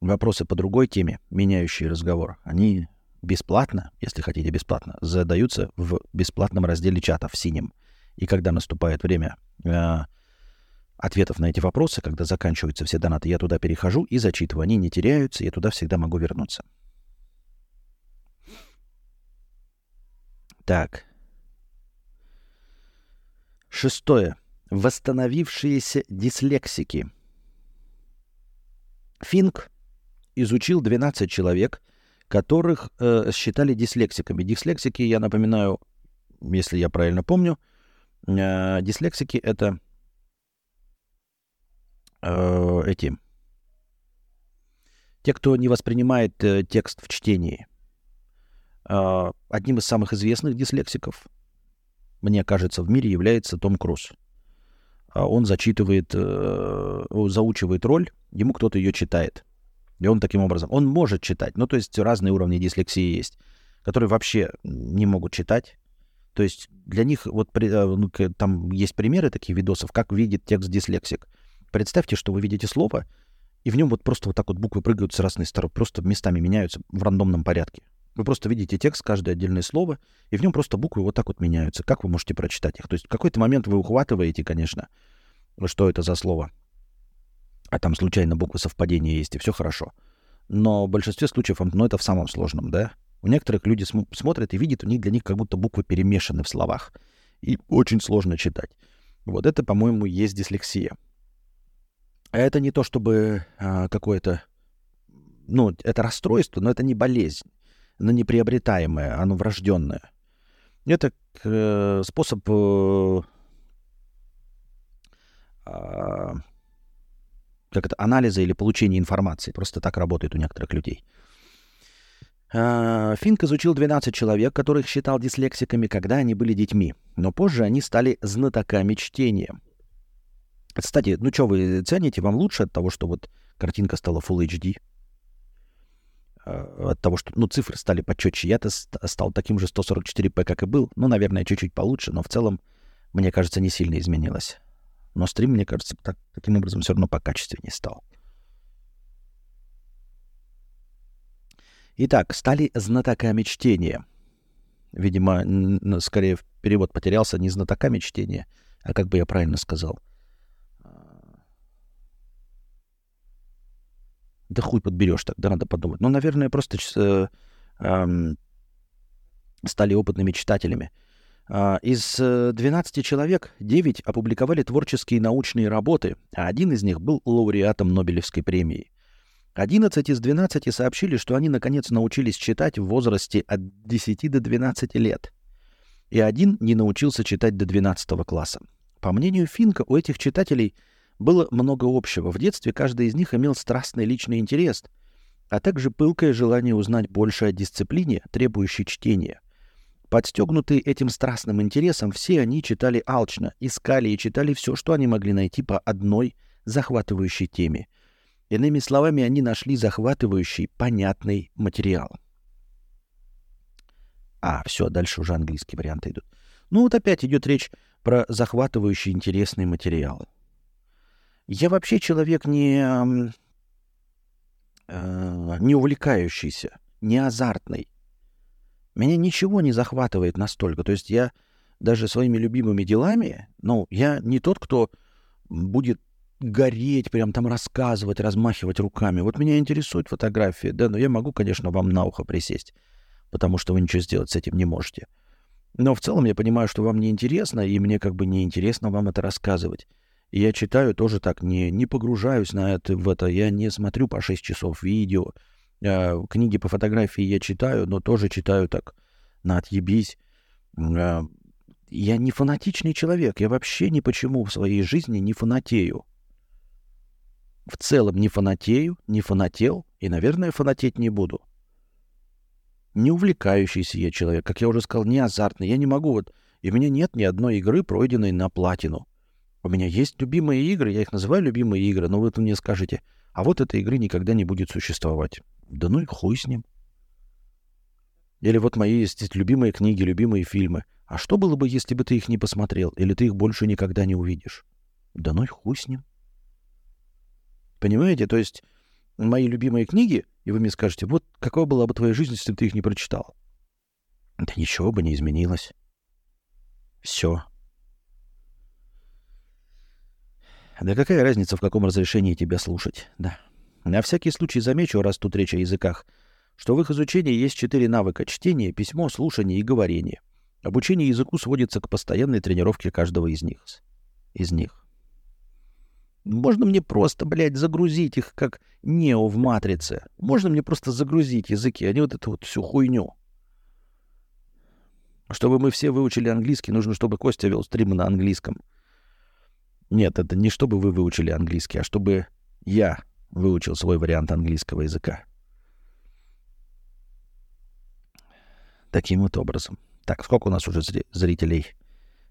S1: Вопросы по другой теме, меняющие разговор, они бесплатно, если хотите бесплатно, задаются в бесплатном разделе чата в синем. И когда наступает время э, ответов на эти вопросы, когда заканчиваются все донаты, я туда перехожу и зачитываю. Они не теряются, я туда всегда могу вернуться. Так. Шестое. Восстановившиеся дислексики. Финк изучил 12 человек, которых э, считали дислексиками. Дислексики, я напоминаю, если я правильно помню, э, дислексики это э, эти те, кто не воспринимает э, текст в чтении. Э, одним из самых известных дислексиков, мне кажется, в мире является Том Круз. А он зачитывает, э, заучивает роль, ему кто-то ее читает. И он таким образом, он может читать, ну то есть разные уровни дислексии есть, которые вообще не могут читать. То есть для них вот э, ну, там есть примеры таких видосов, как видит текст дислексик. Представьте, что вы видите слово, и в нем вот просто вот так вот буквы прыгают с разных сторон, просто местами меняются в рандомном порядке. Вы просто видите текст, каждое отдельное слово, и в нем просто буквы вот так вот меняются. Как вы можете прочитать их? То есть в какой-то момент вы ухватываете, конечно, что это за слово. А там случайно буквы совпадения есть, и все хорошо. Но в большинстве случаев, ну, это в самом сложном, да? У некоторых люди см- смотрят и видят, у них для них как будто буквы перемешаны в словах. И очень сложно читать. Вот это, по-моему, есть дислексия. А это не то, чтобы а, какое-то... Ну, это расстройство, но это не болезнь. Оно неприобретаемое, оно врожденное. Это э, способ э, э, как это, анализа или получения информации. Просто так работает у некоторых людей. Э, Финк изучил 12 человек, которых считал дислексиками, когда они были детьми. Но позже они стали знатоками чтения. Кстати, ну что вы цените? Вам лучше от того, что вот картинка стала Full HD? Э, от того, что ну, цифры стали почетче. Я-то стал таким же 144p, как и был. Ну, наверное, чуть-чуть получше, но в целом, мне кажется, не сильно изменилось. Но стрим, мне кажется, так, таким образом все равно по качественнее стал. Итак, стали знатоками чтения. Видимо, скорее перевод потерялся не знатоками чтения, а как бы я правильно сказал — Да хуй подберешь так, да надо подумать. Ну, наверное, просто э, э, стали опытными читателями. Э, из 12 человек 9 опубликовали творческие научные работы, а один из них был лауреатом Нобелевской премии. 11 из 12 сообщили, что они наконец научились читать в возрасте от 10 до 12 лет. И один не научился читать до 12 класса. По мнению Финка, у этих читателей – было много общего. В детстве каждый из них имел страстный личный интерес, а также пылкое желание узнать больше о дисциплине, требующей чтения. Подстегнутые этим страстным интересом, все они читали алчно, искали и читали все, что они могли найти по одной захватывающей теме. Иными словами, они нашли захватывающий, понятный материал. А, все, дальше уже английские варианты идут. Ну вот опять идет речь про захватывающий интересный материал. Я вообще человек не, э, не увлекающийся, не азартный. Меня ничего не захватывает настолько. То есть я даже своими любимыми делами, ну, я не тот, кто будет гореть, прям там рассказывать, размахивать руками. Вот меня интересует фотография, да, но я могу, конечно, вам на ухо присесть. потому что вы ничего сделать с этим не можете. Но в целом я понимаю, что вам не интересно, и мне как бы не интересно вам это рассказывать. Я читаю тоже так, не, не погружаюсь на это, в это, я не смотрю по 6 часов видео. Э, книги по фотографии я читаю, но тоже читаю так на отъебись. Э, я не фанатичный человек, я вообще ни почему в своей жизни не фанатею. В целом не фанатею, не фанател, и, наверное, фанатеть не буду не увлекающийся я человек, как я уже сказал, не азартный. Я не могу вот... И у меня нет ни одной игры, пройденной на платину. У меня есть любимые игры, я их называю любимые игры, но вы тут мне скажете, а вот этой игры никогда не будет существовать. Да ну и хуй с ним. Или вот мои есть любимые книги, любимые фильмы. А что было бы, если бы ты их не посмотрел, или ты их больше никогда не увидишь? Да ну и хуй с ним. Понимаете? То есть мои любимые книги, и вы мне скажете, вот какова была бы твоя жизнь, если бы ты их не прочитал? Да ничего бы не изменилось. Все. Да какая разница, в каком разрешении тебя слушать? Да. На всякий случай замечу, раз тут речь о языках, что в их изучении есть четыре навыка — чтение, письмо, слушание и говорение. Обучение языку сводится к постоянной тренировке каждого из них. Из них. Можно мне просто, блядь, загрузить их, как Нео в Матрице. Можно мне просто загрузить языки, а не вот эту вот всю хуйню. Чтобы мы все выучили английский, нужно, чтобы Костя вел стримы на английском. Нет, это не чтобы вы выучили английский, а чтобы я выучил свой вариант английского языка. Таким вот образом. Так, сколько у нас уже зрителей?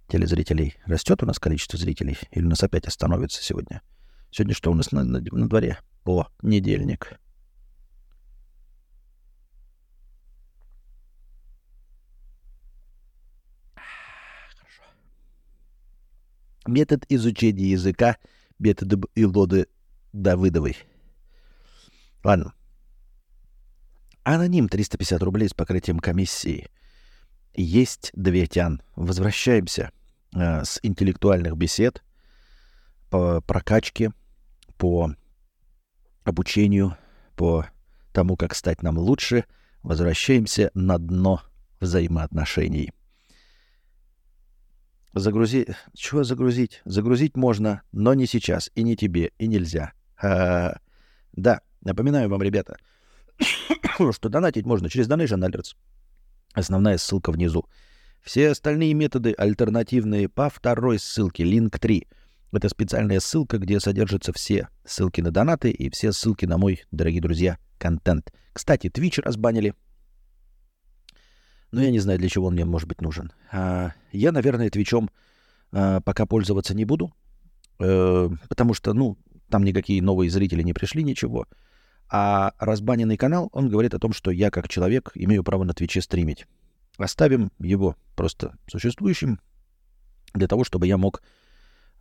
S1: телезрителей. Растет у нас количество зрителей? Или у нас опять остановится сегодня? Сегодня что у нас на, на, на дворе? О, недельник. Метод изучения языка методом Илоды Давыдовой. Ладно. Аноним 350 рублей с покрытием комиссии. Есть две тян. Возвращаемся Э, с интеллектуальных бесед по прокачке, по обучению, по тому, как стать нам лучше, возвращаемся на дно взаимоотношений. Загрузи... Чего загрузить? Загрузить можно, но не сейчас, и не тебе, и нельзя. А, да, напоминаю вам, ребята, что донатить можно через Donation Alerts. Основная ссылка внизу. Все остальные методы альтернативные по второй ссылке, link 3. Это специальная ссылка, где содержатся все ссылки на донаты и все ссылки на мой, дорогие друзья, контент. Кстати, Twitch разбанили. Но я не знаю, для чего он мне может быть нужен. А, я, наверное, Твичом а, пока пользоваться не буду, а, потому что, ну, там никакие новые зрители не пришли, ничего. А разбаненный канал, он говорит о том, что я, как человек, имею право на Твиче стримить. Оставим его просто существующим для того, чтобы я мог,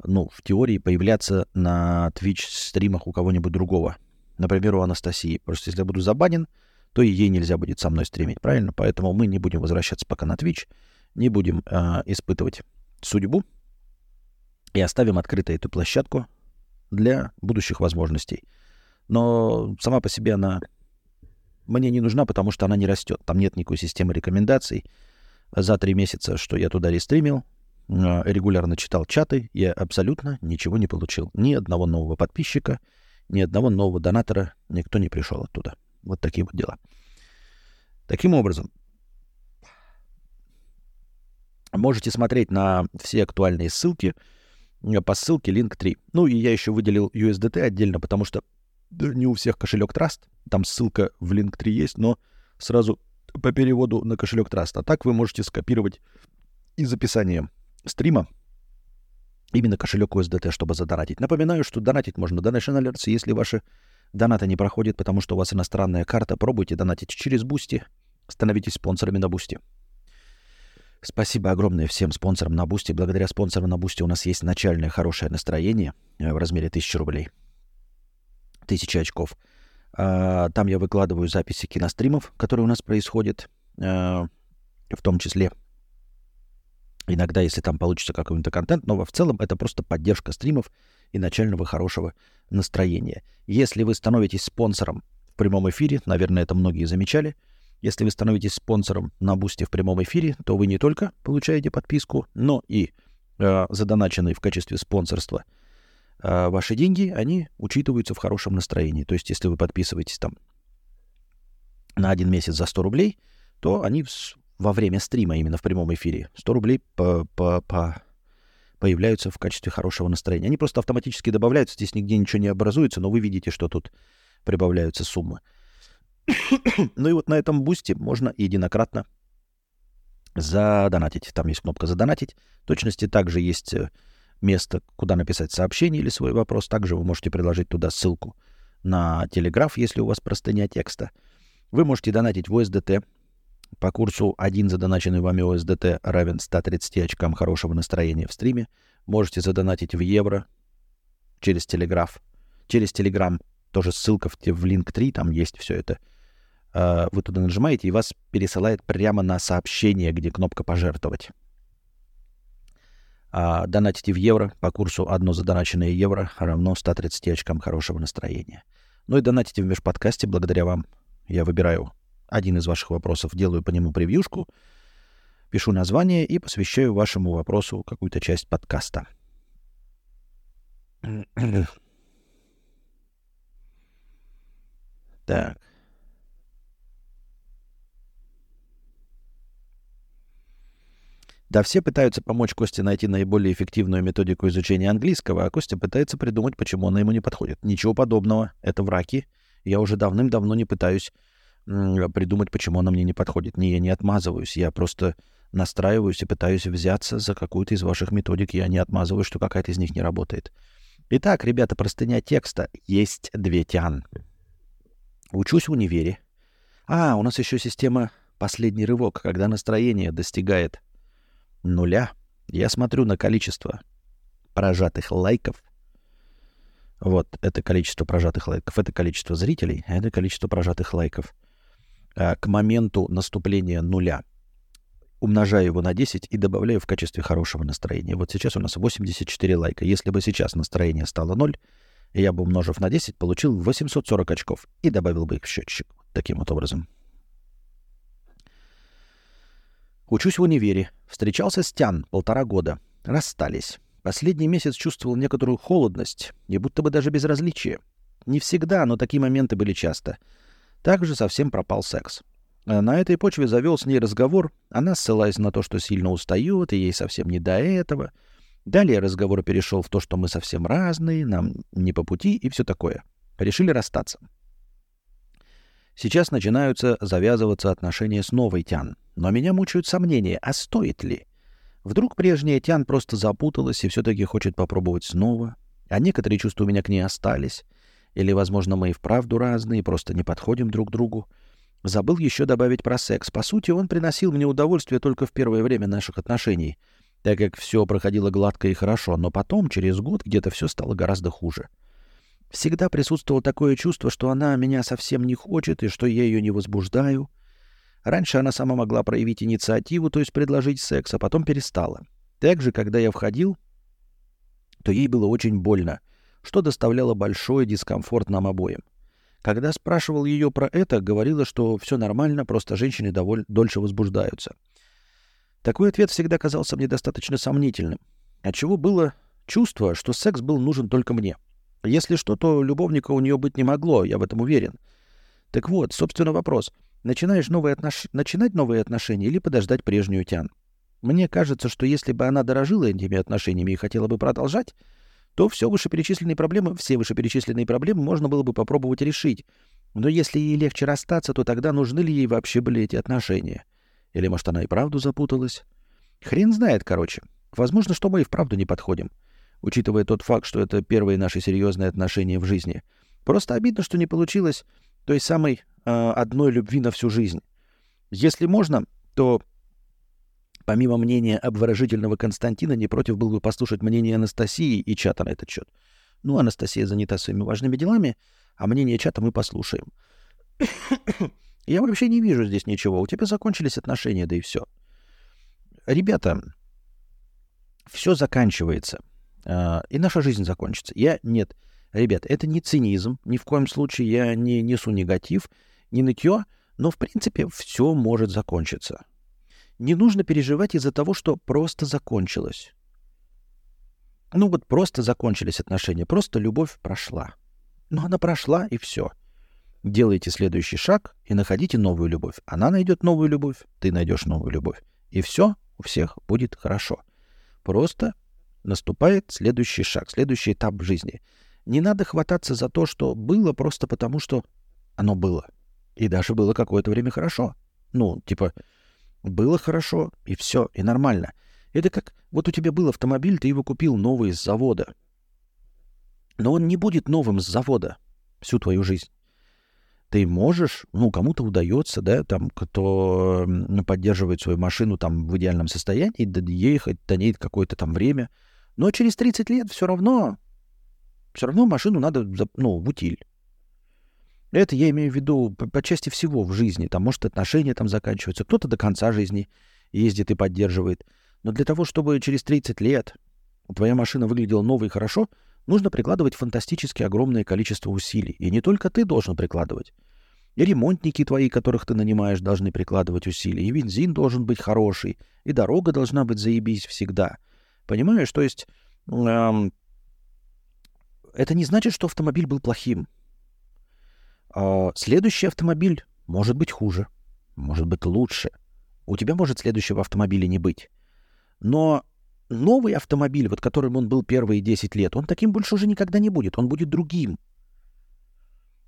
S1: ну, в теории появляться на Twitch-стримах у кого-нибудь другого. Например, у Анастасии. Просто если я буду забанен, то и ей нельзя будет со мной стримить, правильно? Поэтому мы не будем возвращаться пока на Twitch, не будем э, испытывать судьбу и оставим открытой эту площадку для будущих возможностей. Но сама по себе она мне не нужна, потому что она не растет. Там нет никакой системы рекомендаций. За три месяца, что я туда рестримил, а, регулярно читал чаты, я абсолютно ничего не получил. Ни одного нового подписчика, ни одного нового донатора, никто не пришел оттуда. Вот такие вот дела. Таким образом, можете смотреть на все актуальные ссылки по ссылке link 3. Ну и я еще выделил USDT отдельно, потому что не у всех кошелек Trust. Там ссылка в Link3 есть, но сразу по переводу на кошелек Trust. А так вы можете скопировать из описания стрима именно кошелек USDT, чтобы задонатить. Напоминаю, что донатить можно Donation Alerts, если ваши донаты не проходят, потому что у вас иностранная карта, пробуйте донатить через Boosty, становитесь спонсорами на Boosty. Спасибо огромное всем спонсорам на Boosty. Благодаря спонсорам на Boosty у нас есть начальное хорошее настроение э, в размере 1000 рублей тысячи очков. А, там я выкладываю записи киностримов, которые у нас происходят, а, в том числе иногда, если там получится какой-то контент, но в целом это просто поддержка стримов и начального хорошего настроения. Если вы становитесь спонсором в прямом эфире, наверное, это многие замечали, Если вы становитесь спонсором на Бусте в прямом эфире, то вы не только получаете подписку, но и э, задоначенные в качестве спонсорства э, ваши деньги, они учитываются в хорошем настроении. То есть, если вы подписываетесь там на один месяц за 100 рублей, то они во время стрима, именно в прямом эфире, 100 рублей по, по, по появляются в качестве хорошего настроения. Они просто автоматически добавляются, здесь нигде ничего не образуется, но вы видите, что тут прибавляются суммы. ну и вот на этом бусте можно единократно задонатить. Там есть кнопка «Задонатить». В точности также есть э, место, куда написать сообщение или свой вопрос. Также вы можете приложить туда ссылку на телеграф, если у вас простыня текста. Вы можете донатить в USDT по курсу один задоначенный вами USDT равен 130 очкам хорошего настроения в стриме. Можете задонатить в евро через телеграф, через телеграм. Тоже ссылка в, в линк 3, там есть все это. А, вы туда нажимаете, и вас пересылает прямо на сообщение, где кнопка «Пожертвовать». А донатите в евро по курсу одно задоначенное евро равно 130 очкам хорошего настроения. Ну и донатите в межподкасте, благодаря вам я выбираю один из ваших вопросов, делаю по нему превьюшку, пишу название и посвящаю вашему вопросу какую-то часть подкаста. Так. Да, все пытаются помочь Косте найти наиболее эффективную методику изучения английского, а Костя пытается придумать, почему она ему не подходит. Ничего подобного. Это враки. Я уже давным-давно не пытаюсь придумать, почему она мне не подходит. Не, я не отмазываюсь, я просто настраиваюсь и пытаюсь взяться за какую-то из ваших методик. Я не отмазываюсь, что какая-то из них не работает. Итак, ребята, простыня текста. Есть две тян. Учусь в универе. А, у нас еще система «Последний рывок», когда настроение достигает нуля. Я смотрю на количество прожатых лайков. Вот, это количество прожатых лайков, это количество зрителей, это количество прожатых лайков. Э, к моменту наступления нуля. Умножаю его на 10 и добавляю в качестве хорошего настроения. Вот сейчас у нас 84 лайка. Если бы сейчас настроение стало 0, я бы, умножив на 10, получил 840 очков и добавил бы их в счетчик. Таким вот образом. Учусь в универе. Встречался с Тян полтора года. Расстались. Последний месяц чувствовал некоторую холодность и будто бы даже безразличие. Не всегда, но такие моменты были часто. Также совсем пропал секс. Э, на этой почве завел с ней разговор, она ссылаясь на то, что сильно устает, и ей совсем не до этого. Далее разговор перешел в то, что мы совсем разные, нам не по пути и все такое. Решили расстаться. Сейчас начинаются завязываться отношения с новой Тян. Но меня мучают сомнения, а стоит ли? Вдруг прежняя Тян просто запуталась и все-таки хочет попробовать снова, а некоторые чувства у меня к ней остались — или, возможно, мы и вправду разные, просто не подходим друг другу. Забыл еще добавить про секс. По сути, он приносил мне удовольствие только в первое время наших отношений, так как все проходило гладко и хорошо, но потом, через год, где-то все стало гораздо хуже. Всегда присутствовало такое чувство, что она меня совсем не хочет и что я ее не возбуждаю. Раньше она сама могла проявить инициативу, то есть предложить секс, а потом перестала. Также, когда я входил, то ей было очень больно — что доставляло большой дискомфорт нам обоим. Когда спрашивал ее про это, говорила, что все нормально, просто женщины довольно дольше возбуждаются. Такой ответ всегда казался мне достаточно сомнительным. Отчего было чувство, что секс был нужен только мне. Если что, то любовника у нее быть не могло, я в этом уверен. Так вот, собственно, вопрос. Начинаешь новые отнош... Начинать новые отношения или подождать прежнюю тян? Мне кажется, что если бы она дорожила этими отношениями и хотела бы продолжать, то все вышеперечисленные проблемы, все вышеперечисленные проблемы можно было бы попробовать решить. Но если ей легче расстаться, то тогда нужны ли ей вообще были эти отношения? Или, может, она и правду запуталась? Хрен знает, короче. Возможно, что мы и вправду не подходим, учитывая тот факт, что это первые наши серьезные отношения в жизни. Просто обидно, что не получилось той самой э, одной любви на всю жизнь. Если можно, то Помимо мнения обворожительного Константина, не против был бы послушать мнение Анастасии и чата на этот счет. Ну, Анастасия занята своими важными делами, а мнение чата мы послушаем. Я вообще не вижу здесь ничего. У тебя закончились отношения, да и все. Ребята, все заканчивается. А, и наша жизнь закончится. Я нет. Ребят, это не цинизм. Ни в коем случае я не несу негатив, не нытье. Но, в принципе, все может закончиться. Не нужно переживать из-за того, что просто закончилось. Ну вот просто закончились отношения, просто любовь прошла. Но она прошла, и все. Делайте следующий шаг и находите новую любовь. Она найдет новую любовь, ты найдешь новую любовь. И все у всех будет хорошо. Просто наступает следующий шаг, следующий этап жизни. Не надо хвататься за то, что было, просто потому что оно было. И даже было какое-то время хорошо. Ну, типа, было хорошо, и все, и нормально. Это как, вот у тебя был автомобиль, ты его купил новый с завода. Но он не будет новым с завода всю твою жизнь. Ты можешь, ну, кому-то удается, да, там, кто поддерживает свою машину там в идеальном состоянии, ехать до ней какое-то там время. Но через 30 лет все равно, все равно машину надо, ну, в утиль. Это я имею в виду по, по части всего в жизни. Там, может, отношения там заканчиваются. Кто-то до конца жизни ездит и поддерживает. Но для того, чтобы через 30 лет твоя машина выглядела новой и хорошо, нужно прикладывать фантастически огромное количество усилий. И не только ты должен прикладывать. И ремонтники твои, которых ты нанимаешь, должны прикладывать усилия. И бензин должен быть хороший. И дорога должна быть заебись всегда. Понимаешь? То есть эм, это не значит, что автомобиль был плохим. А, следующий автомобиль может быть хуже, может быть лучше. У тебя может следующего автомобиля не быть. Но новый автомобиль, вот которым он был первые 10 лет, он таким больше уже никогда не будет. Он будет другим.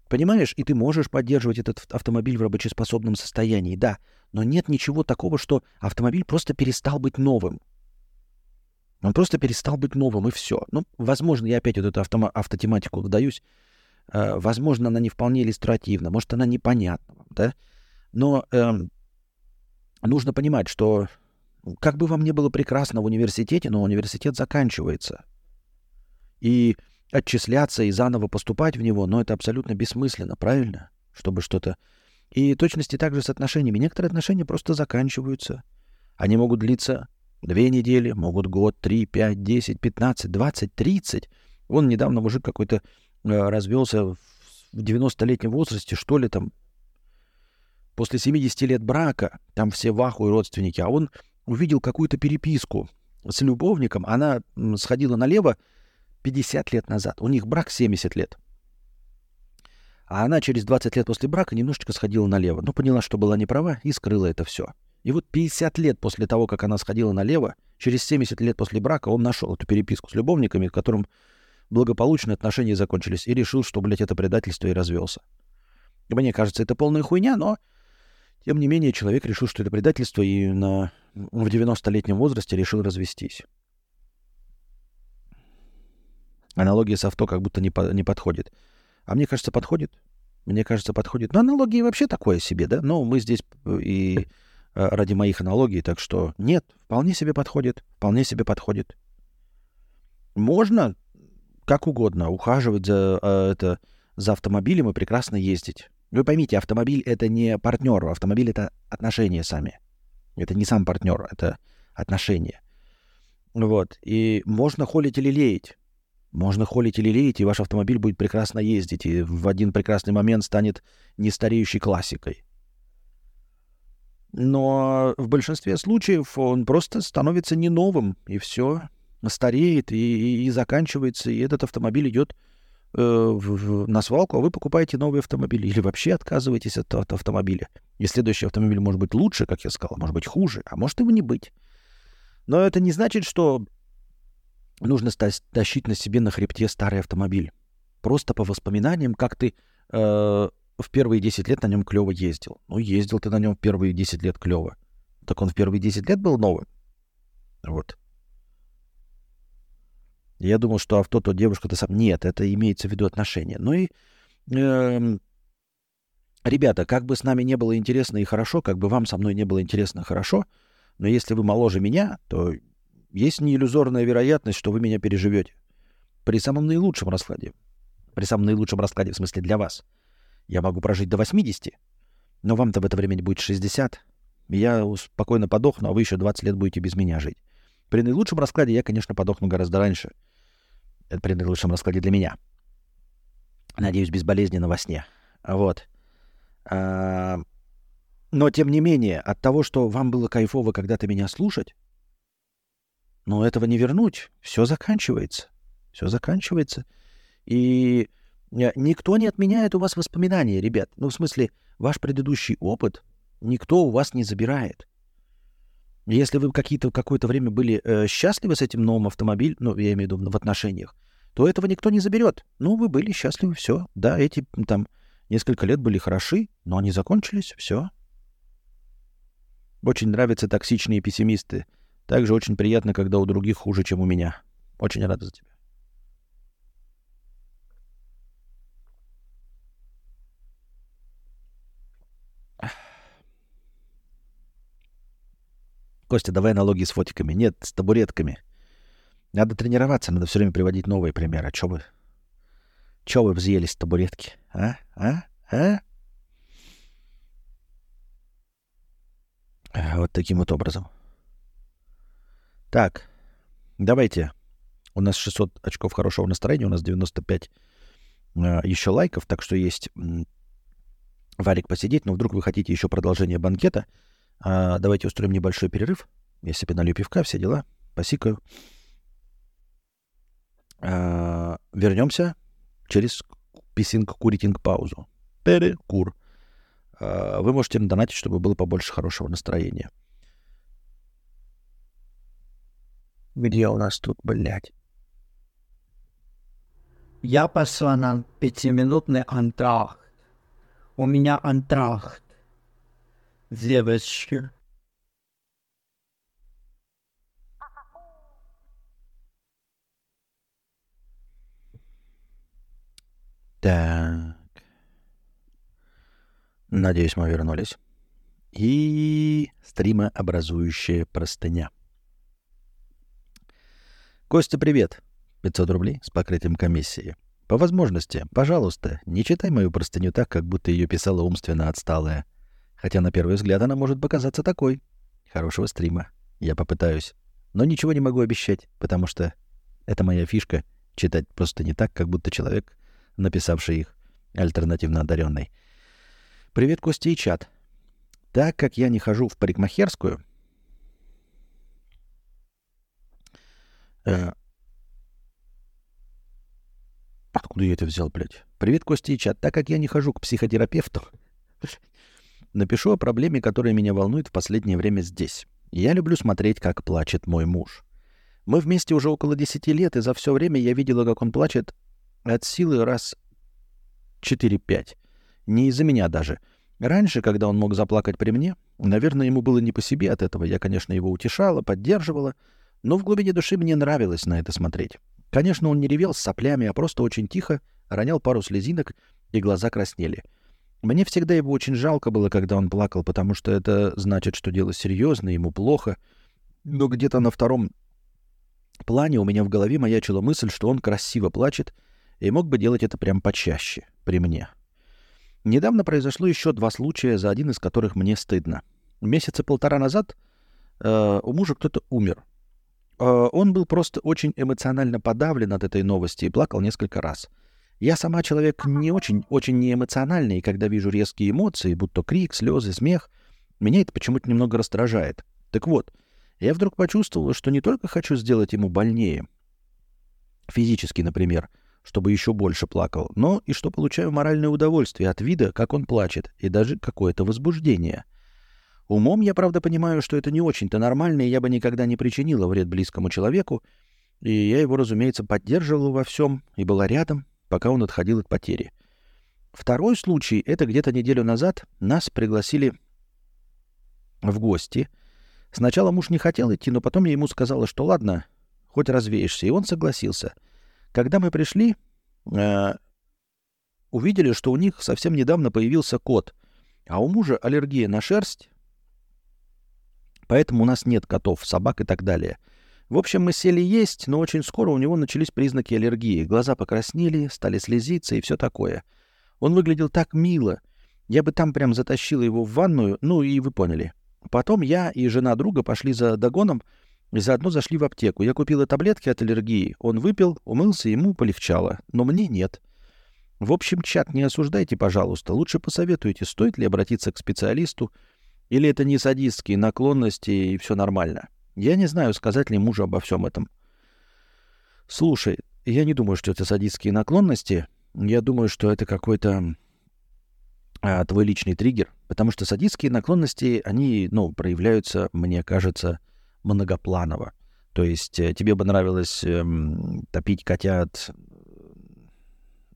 S1: Понимаешь? И ты можешь поддерживать этот автомобиль в рабочеспособном состоянии, да. Но нет ничего такого, что автомобиль просто перестал быть новым. Он просто перестал быть новым, и все. Ну, возможно, я опять вот эту автома- автотематику вдаюсь. Э, возможно, она не вполне иллюстративна, может, она непонятна вам, да? Но э, нужно понимать, что как бы вам ни было прекрасно в университете, но университет заканчивается. И отчисляться и заново поступать в него, но это абсолютно бессмысленно, правильно? Чтобы что-то... И точности также с отношениями. Некоторые отношения просто заканчиваются. Они могут длиться две недели, могут год, три, пять, десять, пятнадцать, двадцать, тридцать. Вон недавно мужик какой-то развелся в 90-летнем возрасте, что ли, там, после 70 лет брака, там все в ахуе родственники, а он увидел какую-то переписку с любовником, она сходила налево 50 лет назад, у них брак 70 лет. А она через 20 лет после брака немножечко сходила налево, но поняла, что была неправа и скрыла это все. И вот 50 лет после того, как она сходила налево, через 70 лет после брака он нашел эту переписку с любовниками, которым благополучно отношения закончились, и решил, что, блядь, это предательство, и развелся. Мне кажется, это полная хуйня, но, тем не менее, человек решил, что это предательство, и на... в 90-летнем возрасте решил развестись. Аналогия с авто как будто не, по... не подходит. А мне кажется, подходит. Мне кажется, подходит. Но аналогии вообще такое себе, да? Но мы здесь э, и э, ради моих аналогий, так что нет, вполне себе подходит, вполне себе подходит. Можно как угодно ухаживать за, э, это, за автомобилем и прекрасно ездить. Вы поймите, автомобиль — это не партнер, автомобиль — это отношения сами. Это не сам партнер, это отношения. Вот. И можно холить или леять. Можно холить или леять, и ваш автомобиль будет прекрасно ездить, и в один прекрасный момент станет нестареющей классикой. Но в большинстве случаев он просто становится не новым, и все стареет и, и, и заканчивается, и этот автомобиль идет э, в, в, на свалку, а вы покупаете новый автомобиль или вообще отказываетесь от, от автомобиля. И следующий автомобиль может быть лучше, как я сказал, может быть хуже, а может его не быть. Но это не значит, что нужно тащить на себе на хребте старый автомобиль. Просто по воспоминаниям, как ты э, в первые 10 лет на нем клево ездил. Ну, ездил ты на нем в первые 10 лет клево. Так он в первые 10 лет был новым. Вот. Я думал, что авто, то девушка, то сам. Нет, это имеется в виду отношения. Ну и, э, ребята, как бы с нами не было интересно и хорошо, как бы вам со мной не было интересно и хорошо, но если вы моложе меня, то есть неиллюзорная вероятность, что вы меня переживете. При самом наилучшем раскладе. При самом наилучшем раскладе, в смысле для вас. Я могу прожить до 80, но вам-то в это время будет 60. Я спокойно подохну, а вы еще 20 лет будете без меня жить. При наилучшем раскладе я, конечно, подохну гораздо раньше. Это при наилучшем раскладе для меня. Надеюсь, безболезненно во сне. Вот. А, Но, тем не менее, от того, что вам было кайфово когда-то меня слушать, но этого не вернуть. Все заканчивается. Все заканчивается. И э, никто не отменяет у вас воспоминания, ребят. Ну, в смысле, ваш предыдущий опыт никто у вас не забирает. Если вы какие-то, какое-то время были э, счастливы с этим новым автомобилем, ну, я имею в виду в отношениях, то этого никто не заберет. Ну, вы были счастливы, все. Да, эти там несколько лет были хороши, но они закончились, все. Очень нравятся токсичные пессимисты. Также очень приятно, когда у других хуже, чем у меня. Очень рад за тебя. Костя, давай аналогии с фотиками. Нет, с табуретками. Надо тренироваться, надо все время приводить новые примеры. Че вы? Че вы взъелись с табуретки? А? А? А? Вот таким вот образом. Так, давайте. У нас 600 очков хорошего настроения, у нас 95 э, еще лайков, так что есть варик посидеть, но вдруг вы хотите еще продолжение банкета, э, давайте устроим небольшой перерыв. Я себе налью пивка, все дела, посикаю. Э, вернемся через писинг-куритинг паузу. Перекур. Э, вы можете надонатить, чтобы было побольше хорошего настроения.
S2: Где у нас тут, блядь? Я пошла на пятиминутный антрахт. У меня антрахт. Девочки.
S1: Так. Надеюсь, мы вернулись. И стримообразующая простыня. Костя, привет. 500 рублей с покрытием комиссии. По возможности, пожалуйста, не читай мою простыню так, как будто ее писала умственно отсталая. Хотя на первый взгляд она может показаться такой. Хорошего стрима. Я попытаюсь. Но ничего не могу обещать, потому что это моя фишка — читать просто не так, как будто человек, написавший их, альтернативно одаренный. Привет, Костя и чат. Так как я не хожу в парикмахерскую, Э, откуда я это взял, блядь? Привет, Костя и чат. Так как я не хожу к психотерапевту, напишу о проблеме, которая меня волнует в последнее время здесь. Я люблю смотреть, как плачет мой муж. Мы вместе уже около 10 лет, и за все время я видела, как он плачет от силы раз 4-5. Не из-за меня даже. Раньше, когда он мог заплакать при мне, наверное, ему было не по себе от этого. Я, конечно, его утешала, поддерживала, но в глубине души мне нравилось на это смотреть. Конечно, он не ревел с соплями, а просто очень тихо ронял пару слезинок, и глаза краснели. Мне всегда его очень жалко было, когда он плакал, потому что это значит, что дело серьезное, ему плохо. Но где-то на втором плане у меня в голове маячила мысль, что он красиво плачет и мог бы делать это прям почаще, при мне. Недавно произошло еще два случая, за один из которых мне стыдно. Месяца полтора назад э, у мужа кто-то умер. Э, он был просто очень эмоционально подавлен от этой новости и плакал несколько раз. Я сама человек не очень, очень неэмоциональный, и когда вижу резкие эмоции, будто крик, слезы, смех, меня это почему-то немного раздражает. Так вот, я вдруг почувствовала, что не только хочу сделать ему больнее, физически, например, чтобы еще больше плакал, но и что получаю моральное удовольствие от вида, как он плачет, и даже какое-то возбуждение — Умом я, правда, понимаю, что это не очень-то нормально, и я бы никогда не причинила вред близкому человеку, и я его, разумеется, поддерживала во всем и была рядом, пока он отходил от потери. Второй случай — это где-то неделю назад нас пригласили в гости. Сначала муж не хотел идти, но потом я ему сказала, что ладно, хоть развеешься, и он согласился. Когда мы пришли, э, увидели, что у них совсем недавно появился кот, а у мужа аллергия на шерсть, Поэтому у нас нет котов, собак и так далее. В общем, мы сели есть, но очень скоро у него начались признаки аллергии. Глаза покраснели, стали слезиться и все такое. Он выглядел так мило. Я бы там прям затащила его в ванную, ну и вы поняли. Потом я и жена друга пошли за догоном и заодно зашли в аптеку. Я купила таблетки от аллергии. Он выпил, умылся, ему полегчало. Но мне нет. В общем, чат не осуждайте, пожалуйста. Лучше посоветуйте, стоит ли обратиться к специалисту, Или это не садистские наклонности и все нормально? Я не знаю, сказать ли мужу обо всем этом. Слушай, я не думаю, что это садистские наклонности. Я думаю, что это какой-то а, твой личный триггер, потому что садистские наклонности, они, ну, проявляются, мне кажется, многопланово. То есть э, тебе бы нравилось эм, топить котят,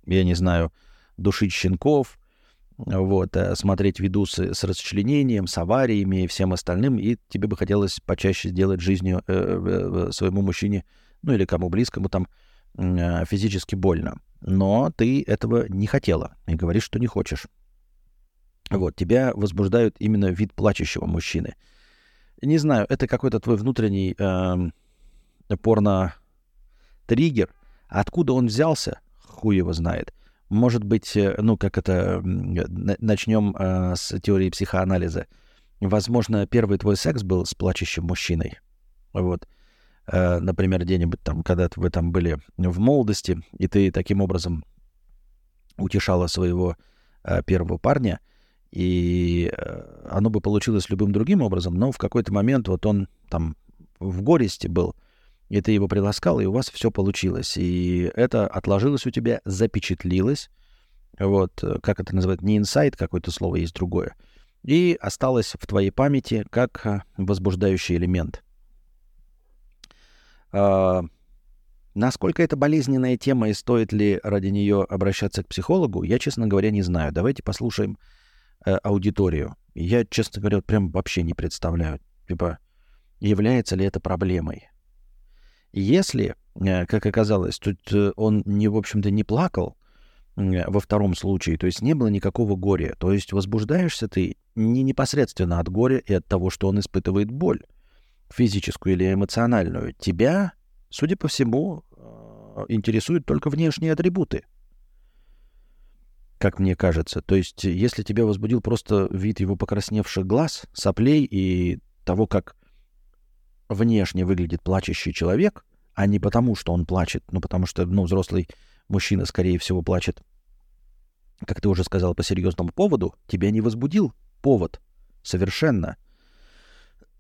S1: я не знаю, душить щенков, вот, э, смотреть видусы с расчленением, с авариями и всем остальным, и тебе бы хотелось почаще сделать жизнью э, своему мужчине, ну или кому близкому там, э, физически больно. Но ты этого не хотела и говоришь, что не хочешь. Вот, тебя возбуждают именно вид плачущего мужчины. Не знаю, это какой-то твой внутренний э, порно-триггер. Откуда он взялся, хуй его знает. Может быть, э, ну, как это, начнем э, с теории психоанализа. Возможно, первый твой секс был с плачущим мужчиной. Вот. Э, например, где-нибудь там, когда вы там были в молодости, и ты таким образом утешала своего э, первого парня — и э, оно бы получилось любым другим образом, но в какой-то момент вот он там в горести был, и ты его приласкал, и у вас все получилось. И это отложилось у тебя, запечатлилось. Вот, э, как это называют, не инсайт, какое-то слово есть другое. И осталось в твоей памяти как э, возбуждающий элемент. А, насколько это болезненная тема и стоит ли ради нее обращаться к психологу, я, честно говоря, не знаю. Давайте послушаем э, аудиторию. Я, честно говоря, прям вообще не представляю, типа, является ли это проблемой. Если, э, как оказалось, тут э, он, не, в общем-то, не плакал э, во втором случае, то есть не было никакого горя, то есть возбуждаешься ты не непосредственно от горя и от того, что он испытывает боль, физическую или эмоциональную. Тебя, судя по всему, интересуют только внешние атрибуты — как мне кажется. То есть, если тебя возбудил просто вид его покрасневших глаз, соплей и того, как внешне выглядит плачущий человек, а не потому, что он плачет, ну, потому что, ну, взрослый мужчина, скорее всего, плачет, как ты уже сказал, по серьезному поводу, тебя не возбудил повод совершенно.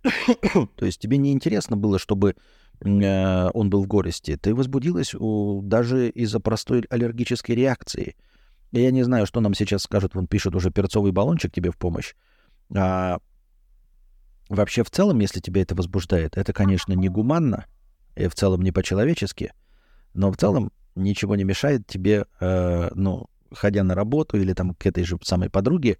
S1: То есть тебе не интересно было, чтобы э, он был в горести. Ты возбудилась у, даже из-за простой аллергической реакции – я не знаю, что нам сейчас скажут. Вон пишут уже перцовый баллончик тебе в помощь. А вообще в целом, если тебя это возбуждает, это, конечно, не гуманно и в целом не по-человечески, но в целом ничего не мешает тебе, э, ну, ходя на работу или там к этой же самой подруге,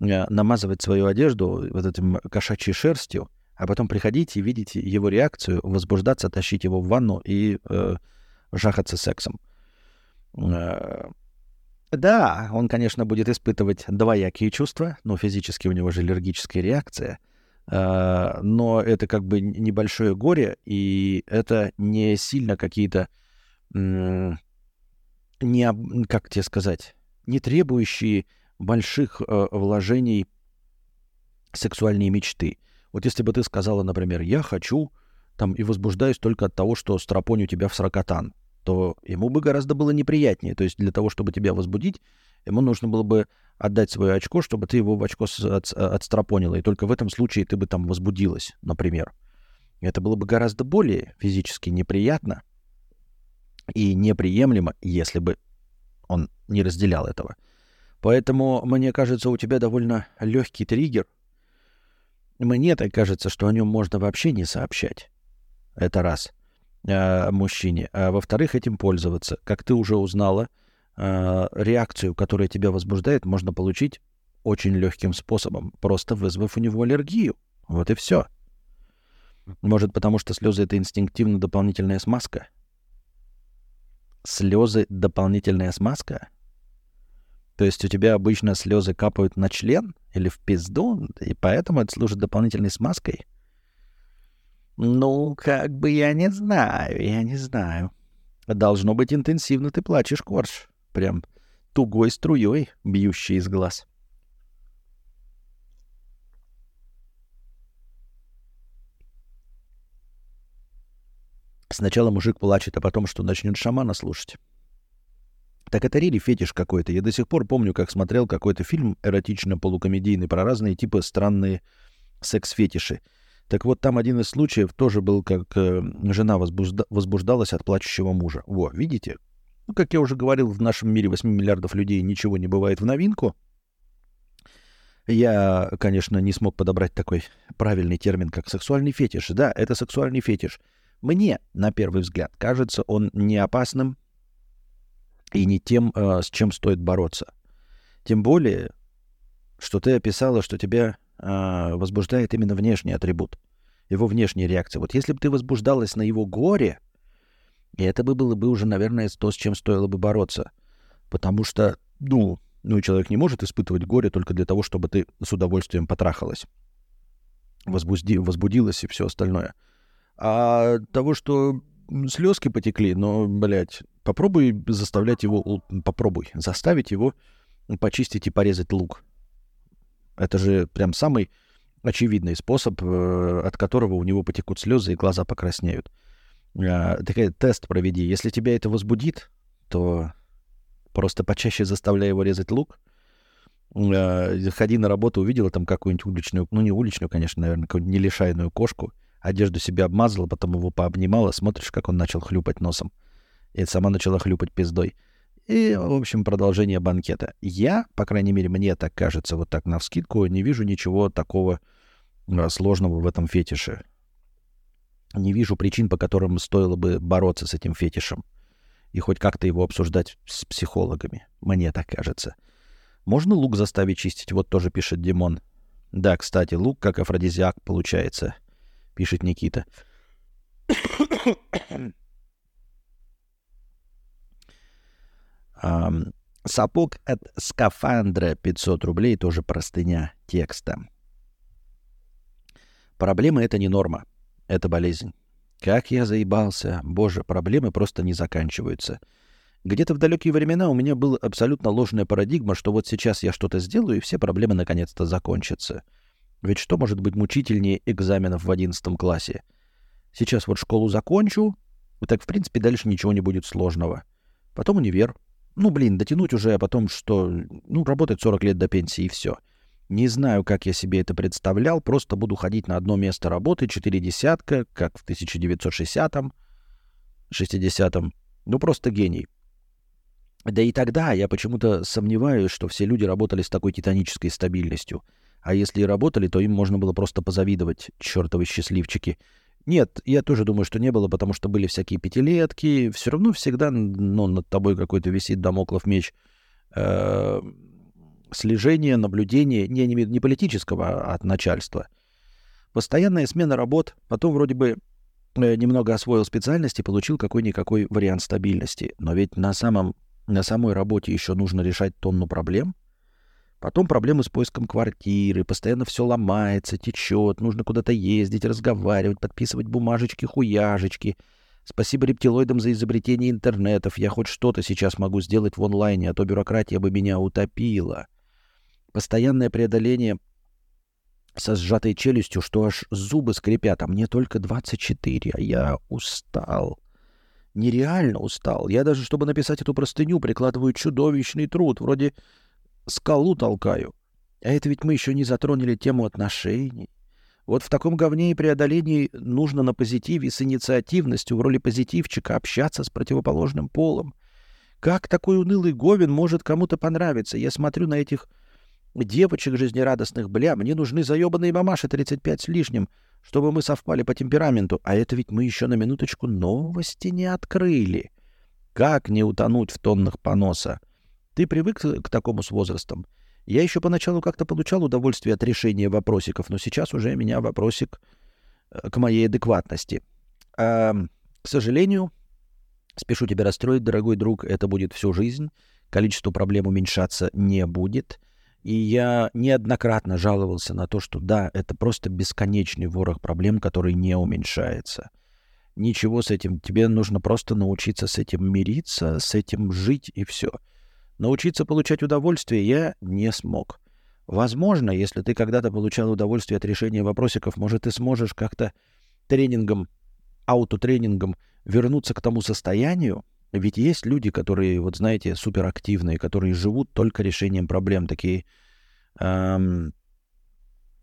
S1: э, намазывать свою одежду вот этим кошачьей шерстью, а потом приходить и видеть его реакцию, возбуждаться, тащить его в ванну и э, жахаться сексом. Э, да, он, конечно, будет испытывать двоякие чувства, но физически у него же аллергическая реакция. А, но это как бы небольшое горе, и это не сильно какие-то, не, как тебе сказать, не требующие больших э, вложений сексуальные мечты. Вот если бы ты сказала, например, я хочу там и возбуждаюсь только от того, что стропоню тебя в сракотан то ему бы гораздо было неприятнее. То есть для того, чтобы тебя возбудить, ему нужно было бы отдать свое очко, чтобы ты его в очко от, отстропонила. И только в этом случае ты бы там возбудилась, например. Это было бы гораздо более физически неприятно и неприемлемо, если бы он не разделял этого. Поэтому, мне кажется, у тебя довольно легкий триггер. Мне так кажется, что о нем можно вообще не сообщать. Это раз э, мужчине, а во-вторых, этим пользоваться. Как ты уже узнала, э, реакцию, которая тебя возбуждает, можно получить очень легким способом, просто вызвав у него аллергию. Вот и все. Может, потому что слезы это инстинктивно дополнительная смазка? Слезы дополнительная смазка? То есть у тебя обычно слезы капают на член или в пизду, и поэтому это служит дополнительной смазкой? Ну, как бы я не знаю, я не знаю. Должно быть интенсивно ты плачешь, Корж. Прям тугой струей, бьющей из глаз. Сначала мужик плачет, а потом что, начнет шамана слушать. Так это рили фетиш какой-то. Я до сих пор помню, как смотрел какой-то фильм эротично-полукомедийный про разные типы странные секс-фетиши. Так вот, там один из случаев тоже был, как э, жена возбужда- возбуждалась от плачущего мужа. Во, видите? Ну, как я уже говорил, в нашем мире 8 миллиардов людей ничего не бывает в новинку. Я, конечно, не смог подобрать такой правильный термин, как сексуальный фетиш. Да, это сексуальный фетиш. Мне, на первый взгляд, кажется он не опасным и не тем, э, с чем стоит бороться. Тем более, что ты описала, что тебя э, возбуждает именно внешний атрибут, его внешняя реакция. Вот если бы ты возбуждалась на его горе, это бы было бы уже, наверное, то, с чем стоило бы бороться. Потому что, ну, ну, человек не может испытывать горе только для того, чтобы ты с удовольствием потрахалась, возбуди, возбудилась и все остальное. А того, что слезки потекли, но, блядь, попробуй заставлять его, попробуй заставить его почистить и порезать лук. Это же прям самый очевидный способ, э, от которого у него потекут слезы и глаза покраснеют. А, такой тест проведи. Если тебя это возбудит, то просто почаще заставляй его резать лук. А, ходи на работу, увидела там какую-нибудь уличную, ну не уличную, конечно, наверное, какую-нибудь нелишайную кошку, одежду себе обмазала, потом его пообнимала, смотришь, как он начал хлюпать носом. И сама начала хлюпать пиздой. И, в общем, продолжение банкета. Я, по крайней мере, мне так кажется, вот так на вскидку, не вижу ничего такого а, сложного в этом фетише. Не вижу причин, по которым стоило бы бороться с этим фетишем. И хоть как-то его обсуждать с психологами. Мне так кажется. Можно лук заставить чистить? Вот тоже пишет Димон. Да, кстати, лук как афродизиак получается, пишет Никита. Um, сапог от скафандра 500 рублей, тоже простыня текста. Проблема — это не норма, это болезнь. Как я заебался. Боже, проблемы просто не заканчиваются. Где-то в далекие времена у меня была абсолютно ложная парадигма, что вот сейчас я что-то сделаю, и все проблемы наконец-то закончатся. Ведь что может быть мучительнее экзаменов в одиннадцатом классе? Сейчас вот школу закончу, и так, в принципе, дальше ничего не будет сложного. Потом универ, ну, блин, дотянуть уже, а потом что? Ну, работать 40 лет до пенсии и все. Не знаю, как я себе это представлял, просто буду ходить на одно место работы, четыре десятка, как в 1960-м, 60-м. Ну, просто гений. Да и тогда я почему-то сомневаюсь, что все люди работали с такой титанической стабильностью. А если и работали, то им можно было просто позавидовать, чертовы счастливчики. Нет, я тоже думаю, что не было, потому что были всякие пятилетки. Все равно всегда ну, над тобой какой-то висит домоклов меч э, слежения, наблюдения, не, не, не политического, а от начальства. Постоянная смена работ, потом вроде бы э, немного освоил специальность и получил какой-никакой вариант стабильности. Но ведь на, самом, на самой работе еще нужно решать тонну проблем — Потом проблемы с поиском квартиры, постоянно все ломается, течет, нужно куда-то ездить, разговаривать, подписывать бумажечки, хуяжечки. Спасибо рептилоидам за изобретение интернетов. Я хоть что-то сейчас могу сделать в онлайне, а то бюрократия бы меня утопила. Постоянное преодоление со сжатой челюстью, что аж зубы скрипят, а мне только 24, а я устал. Нереально устал. Я даже, чтобы написать эту простыню, прикладываю чудовищный труд, вроде скалу толкаю. А это ведь мы еще не затронули тему отношений. Вот в таком говне и преодолении нужно на позитиве с инициативностью в роли позитивчика общаться с противоположным полом. Как такой унылый говен может кому-то понравиться? Я смотрю на этих девочек жизнерадостных, бля, мне нужны заебанные мамаши 35 с лишним, чтобы мы совпали по темпераменту. А это ведь мы еще на минуточку новости не открыли. Как не утонуть в тоннах поноса? Ты привык к такому с возрастом. Я еще поначалу как-то получал удовольствие от решения вопросиков, но сейчас уже меня вопросик э, к моей адекватности. А, к сожалению, спешу тебя расстроить, дорогой друг, это будет всю жизнь. Количество проблем уменьшаться не будет. И я неоднократно жаловался на то, что да, это просто бесконечный ворох проблем, который не уменьшается. Ничего с этим. Тебе нужно просто научиться с этим мириться, с этим жить и все. Научиться получать удовольствие я не смог. Возможно, если ты когда-то получал удовольствие от решения вопросиков, может, ты сможешь как-то тренингом, аутотренингом вернуться к тому состоянию. Ведь есть люди, которые, вот знаете, суперактивные, которые живут только решением проблем, такие эм,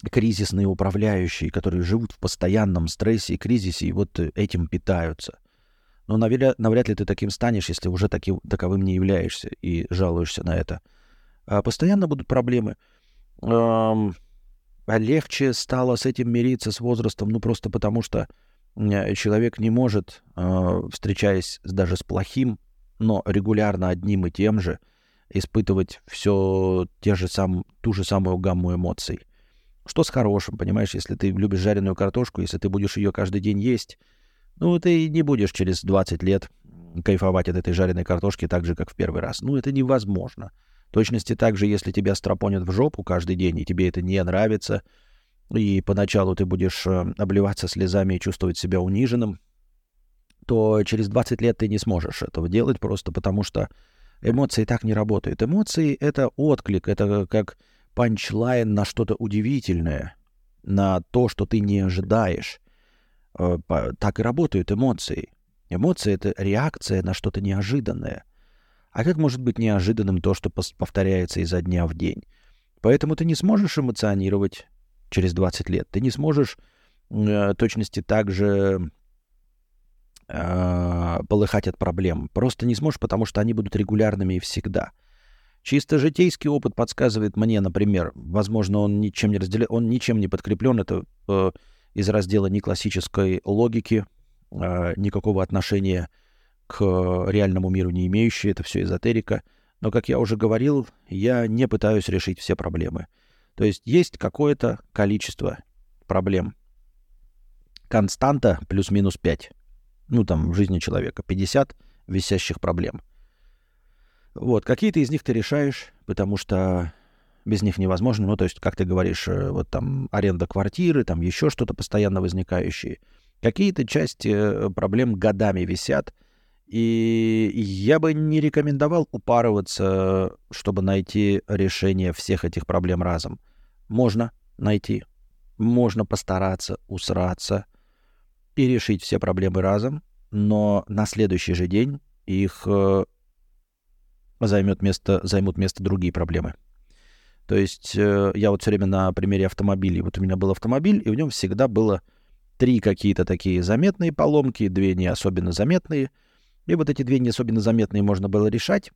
S1: кризисные управляющие, которые живут в постоянном стрессе и кризисе, и вот этим питаются. Но навряд, навряд ли ты таким станешь, если уже таким, таковым не являешься и жалуешься на это. А постоянно будут проблемы. Эм, легче стало с этим мириться с возрастом, ну просто потому что человек не может, э, встречаясь даже с плохим, но регулярно одним и тем же, испытывать все те же сам, ту же самую гамму эмоций. Что с хорошим, понимаешь, если ты любишь жареную картошку, если ты будешь ее каждый день есть, ну, ты не будешь через 20 лет кайфовать от этой жареной картошки так же, как в первый раз. Ну, это невозможно. В точности так же, если тебя стропонят в жопу каждый день, и тебе это не нравится, и поначалу ты будешь э, обливаться слезами и чувствовать себя униженным, то через 20 лет ты не сможешь этого делать просто потому, что эмоции так не работают. Эмоции — это отклик, это как панчлайн на что-то удивительное, на то, что ты не ожидаешь. Э, так и работают эмоции. Эмоции — это реакция на что-то неожиданное. А как может быть неожиданным то, что повторяется изо дня в день? Поэтому ты не сможешь эмоционировать через 20 лет. Ты не сможешь э, точности так же э, полыхать от проблем. Просто не сможешь, потому что они будут регулярными и всегда. Чисто житейский опыт подсказывает мне, например, возможно, он ничем не разделен, он ничем не подкреплен, это э, из раздела ни классической логики, э, никакого отношения к реальному миру не имеющий, это все эзотерика. Но, как я уже говорил, я не пытаюсь решить все проблемы. То есть есть какое-то количество проблем. Константа плюс-минус 5. Ну, там, в жизни человека. 50 висящих проблем. Вот, какие-то из них ты решаешь, потому что без них невозможно. Ну, то есть, как ты говоришь, э, вот там аренда квартиры, там еще что-то постоянно возникающие. Какие-то части э, проблем годами висят, и я бы не рекомендовал упарываться, чтобы найти решение всех этих проблем разом. Можно найти, можно постараться усраться и решить все проблемы разом, но на следующий же день их э, займет место, займут место другие проблемы. То есть э, я вот все время на примере автомобилей. Вот у меня был автомобиль, и в нем всегда было три какие-то такие заметные поломки, две не особенно заметные. И вот эти две не особенно заметные можно было решать.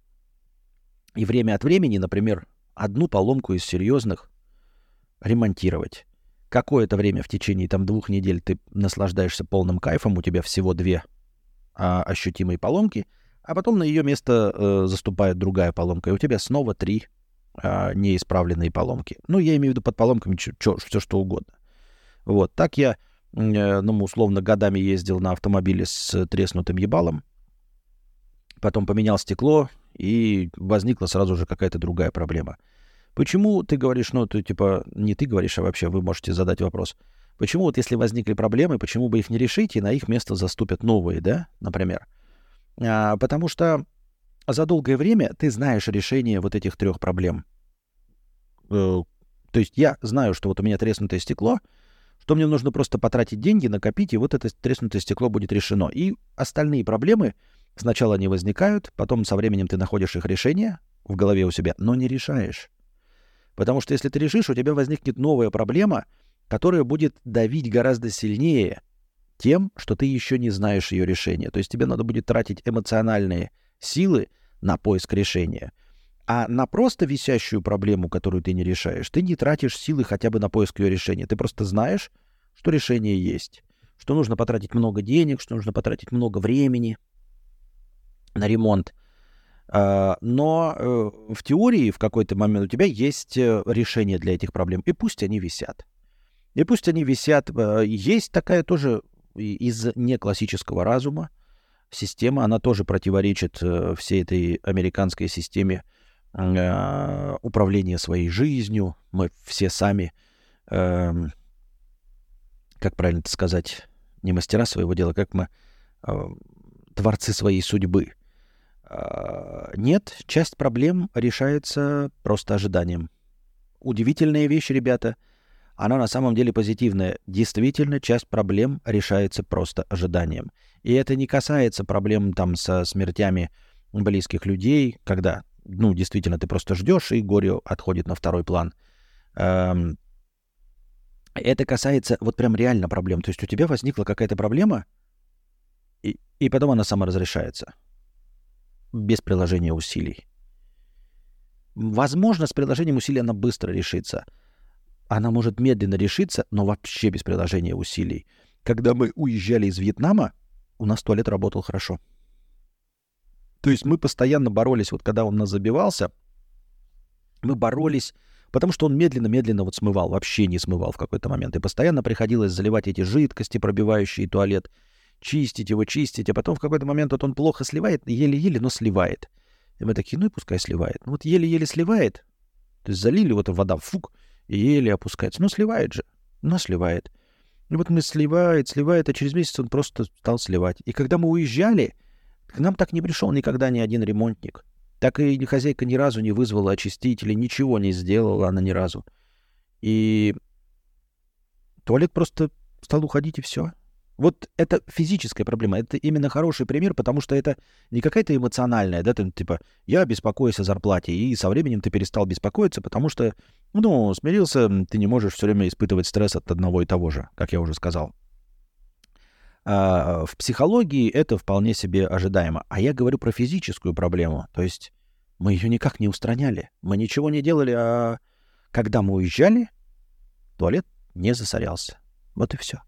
S1: И время от времени, например, одну поломку из серьезных ремонтировать. Какое-то время в течение там двух недель ты наслаждаешься полным кайфом, у тебя всего две а, ощутимые поломки, а потом на ее место э, заступает другая поломка, и у тебя снова три а, неисправленные поломки. Ну, я имею в виду под поломками все что угодно. Вот, так я, э, ну, условно, годами ездил на автомобиле с треснутым ебалом, потом поменял стекло, и возникла сразу же какая-то другая проблема. Почему ты говоришь, ну, ты типа, не ты говоришь, а вообще вы можете задать вопрос. Почему вот если возникли проблемы, почему бы их не решить, и на их место заступят новые, да, например? А, потому что за долгое время ты знаешь решение вот этих трех проблем. Э, то есть я знаю, что вот у меня треснутое стекло, что мне нужно просто потратить деньги, накопить, и вот это треснутое стекло будет решено. И остальные проблемы сначала не возникают, потом со временем ты находишь их решение в голове у себя, но не решаешь. Потому что если ты решишь, у тебя возникнет новая проблема, которая будет давить гораздо сильнее тем, что ты еще не знаешь ее решения. То есть тебе надо будет тратить эмоциональные силы на поиск решения. А на просто висящую проблему, которую ты не решаешь, ты не тратишь силы хотя бы на поиск ее решения. Ты просто знаешь, что решение есть, что нужно потратить много денег, что нужно потратить много времени на ремонт. А, но э, в теории в какой-то момент у тебя есть э, решение для этих проблем, и пусть они висят. И пусть они висят. Э, есть такая тоже из неклассического разума система, она тоже противоречит всей этой американской системе управления своей жизнью. Мы все сами, эм, как правильно это сказать, не мастера своего дела, как мы творцы своей судьбы. А, нет, часть проблем решается просто ожиданием. Удивительная вещь, ребята. Она на самом деле позитивная. Действительно, часть проблем решается просто ожиданием. И это не касается проблем там со смертями близких людей, когда, ну, действительно, ты просто ждешь, и горе отходит на второй план. Эм, Это касается вот прям реально проблем. То есть у тебя возникла какая-то проблема, и, и потом она сама разрешается. Без приложения усилий. Возможно, с приложением усилий она быстро решится. Она может медленно решиться, но вообще без приложения усилий. Когда мы уезжали из Вьетнама, у нас туалет работал хорошо. То есть мы постоянно боролись, вот когда он нас забивался, мы боролись, потому что он медленно-медленно вот смывал, вообще не смывал в какой-то момент. И постоянно приходилось заливать эти жидкости, пробивающие туалет, чистить его, чистить, а потом в какой-то момент вот он плохо сливает, еле-еле, но сливает. И мы такие, ну и пускай сливает. Ну вот еле-еле сливает. То есть залили вот вода, фук, и еле опускается. Ну сливает же. Ну сливает. И вот мы сливает, сливает, а через месяц он просто стал сливать. И когда мы уезжали, к нам так не пришел никогда ни один ремонтник. Так и хозяйка ни разу не вызвала очистителя, ничего не сделала она ни разу. И туалет просто стал уходить, и все. Вот это физическая проблема. Это именно хороший пример, потому что это не какая-то эмоциональная, да, там, типа, я беспокоюсь о зарплате, и со временем ты перестал беспокоиться, потому что, ну, смирился, ты не можешь все время испытывать стресс от одного и того же, как я уже сказал. А, в психологии это вполне себе ожидаемо. А я говорю про физическую проблему. То есть мы ее никак не устраняли. Мы ничего не делали, а когда мы уезжали, туалет не засорялся. Вот и все.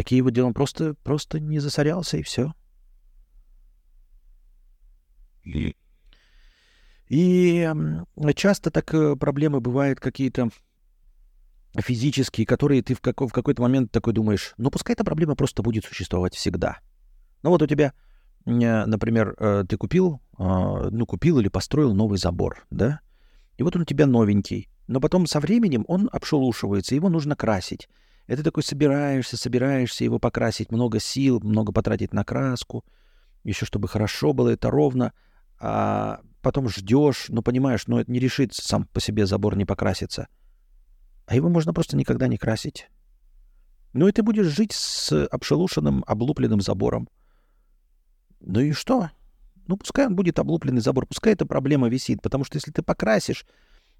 S1: Такие вот дела. просто, просто не засорялся, и все. И часто так э, проблемы бывают какие-то физические, которые ты в, какой- в какой-то момент такой думаешь, ну пускай эта проблема просто будет существовать всегда. Ну вот у тебя, например, э, ты купил, а, ну купил или построил новый забор, да? И вот он у тебя новенький, но потом со временем он обшелушивается, его нужно красить. Ты такой собираешься, собираешься его покрасить, много сил, много потратить на краску, еще чтобы хорошо было это ровно, а потом ждешь, ну понимаешь, ну это не решится сам по себе забор не покрасится — а его можно просто никогда не красить. Ну и ты будешь жить с обшелушенным, облупленным забором. Ну и что? Ну пускай он будет облупленный забор, пускай эта проблема висит, потому что если ты покрасишь,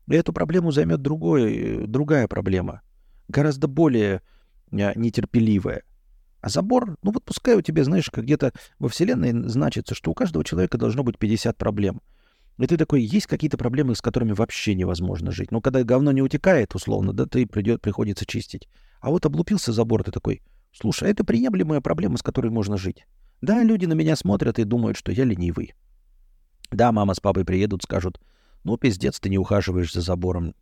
S1: эту проблему займет другой, другая проблема, гораздо более а, нетерпеливая. А забор, ну вот пускай у тебя, знаешь, как где-то во Вселенной значится, что у каждого человека должно быть 50 проблем — и ты такой, есть какие-то проблемы, с которыми вообще невозможно жить. Но когда говно не утекает, условно, да, ты придет, приходится чистить. А вот облупился забор, ты такой, слушай, а это приемлемая проблема, с которой можно жить. Да, люди на меня смотрят и думают, что я ленивый. Да, мама с папой приедут, скажут, ну, пиздец, ты не ухаживаешь за забором.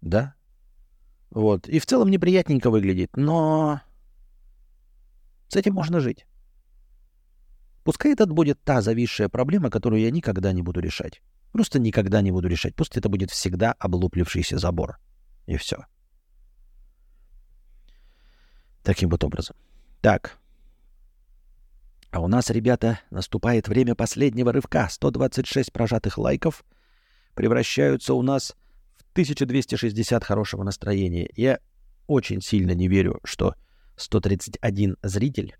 S1: Да? Вот. И в целом неприятненько выглядит, но с этим можно жить. Пускай это будет та зависшая проблема, которую я никогда не буду решать. Просто никогда не буду решать. Пусть это будет всегда облуплившийся забор. И все. Таким вот образом. Так. А у нас, ребята, наступает время последнего рывка. 126 прожатых лайков превращаются у нас в 1260 хорошего настроения. Я очень сильно не верю, что 131 зритель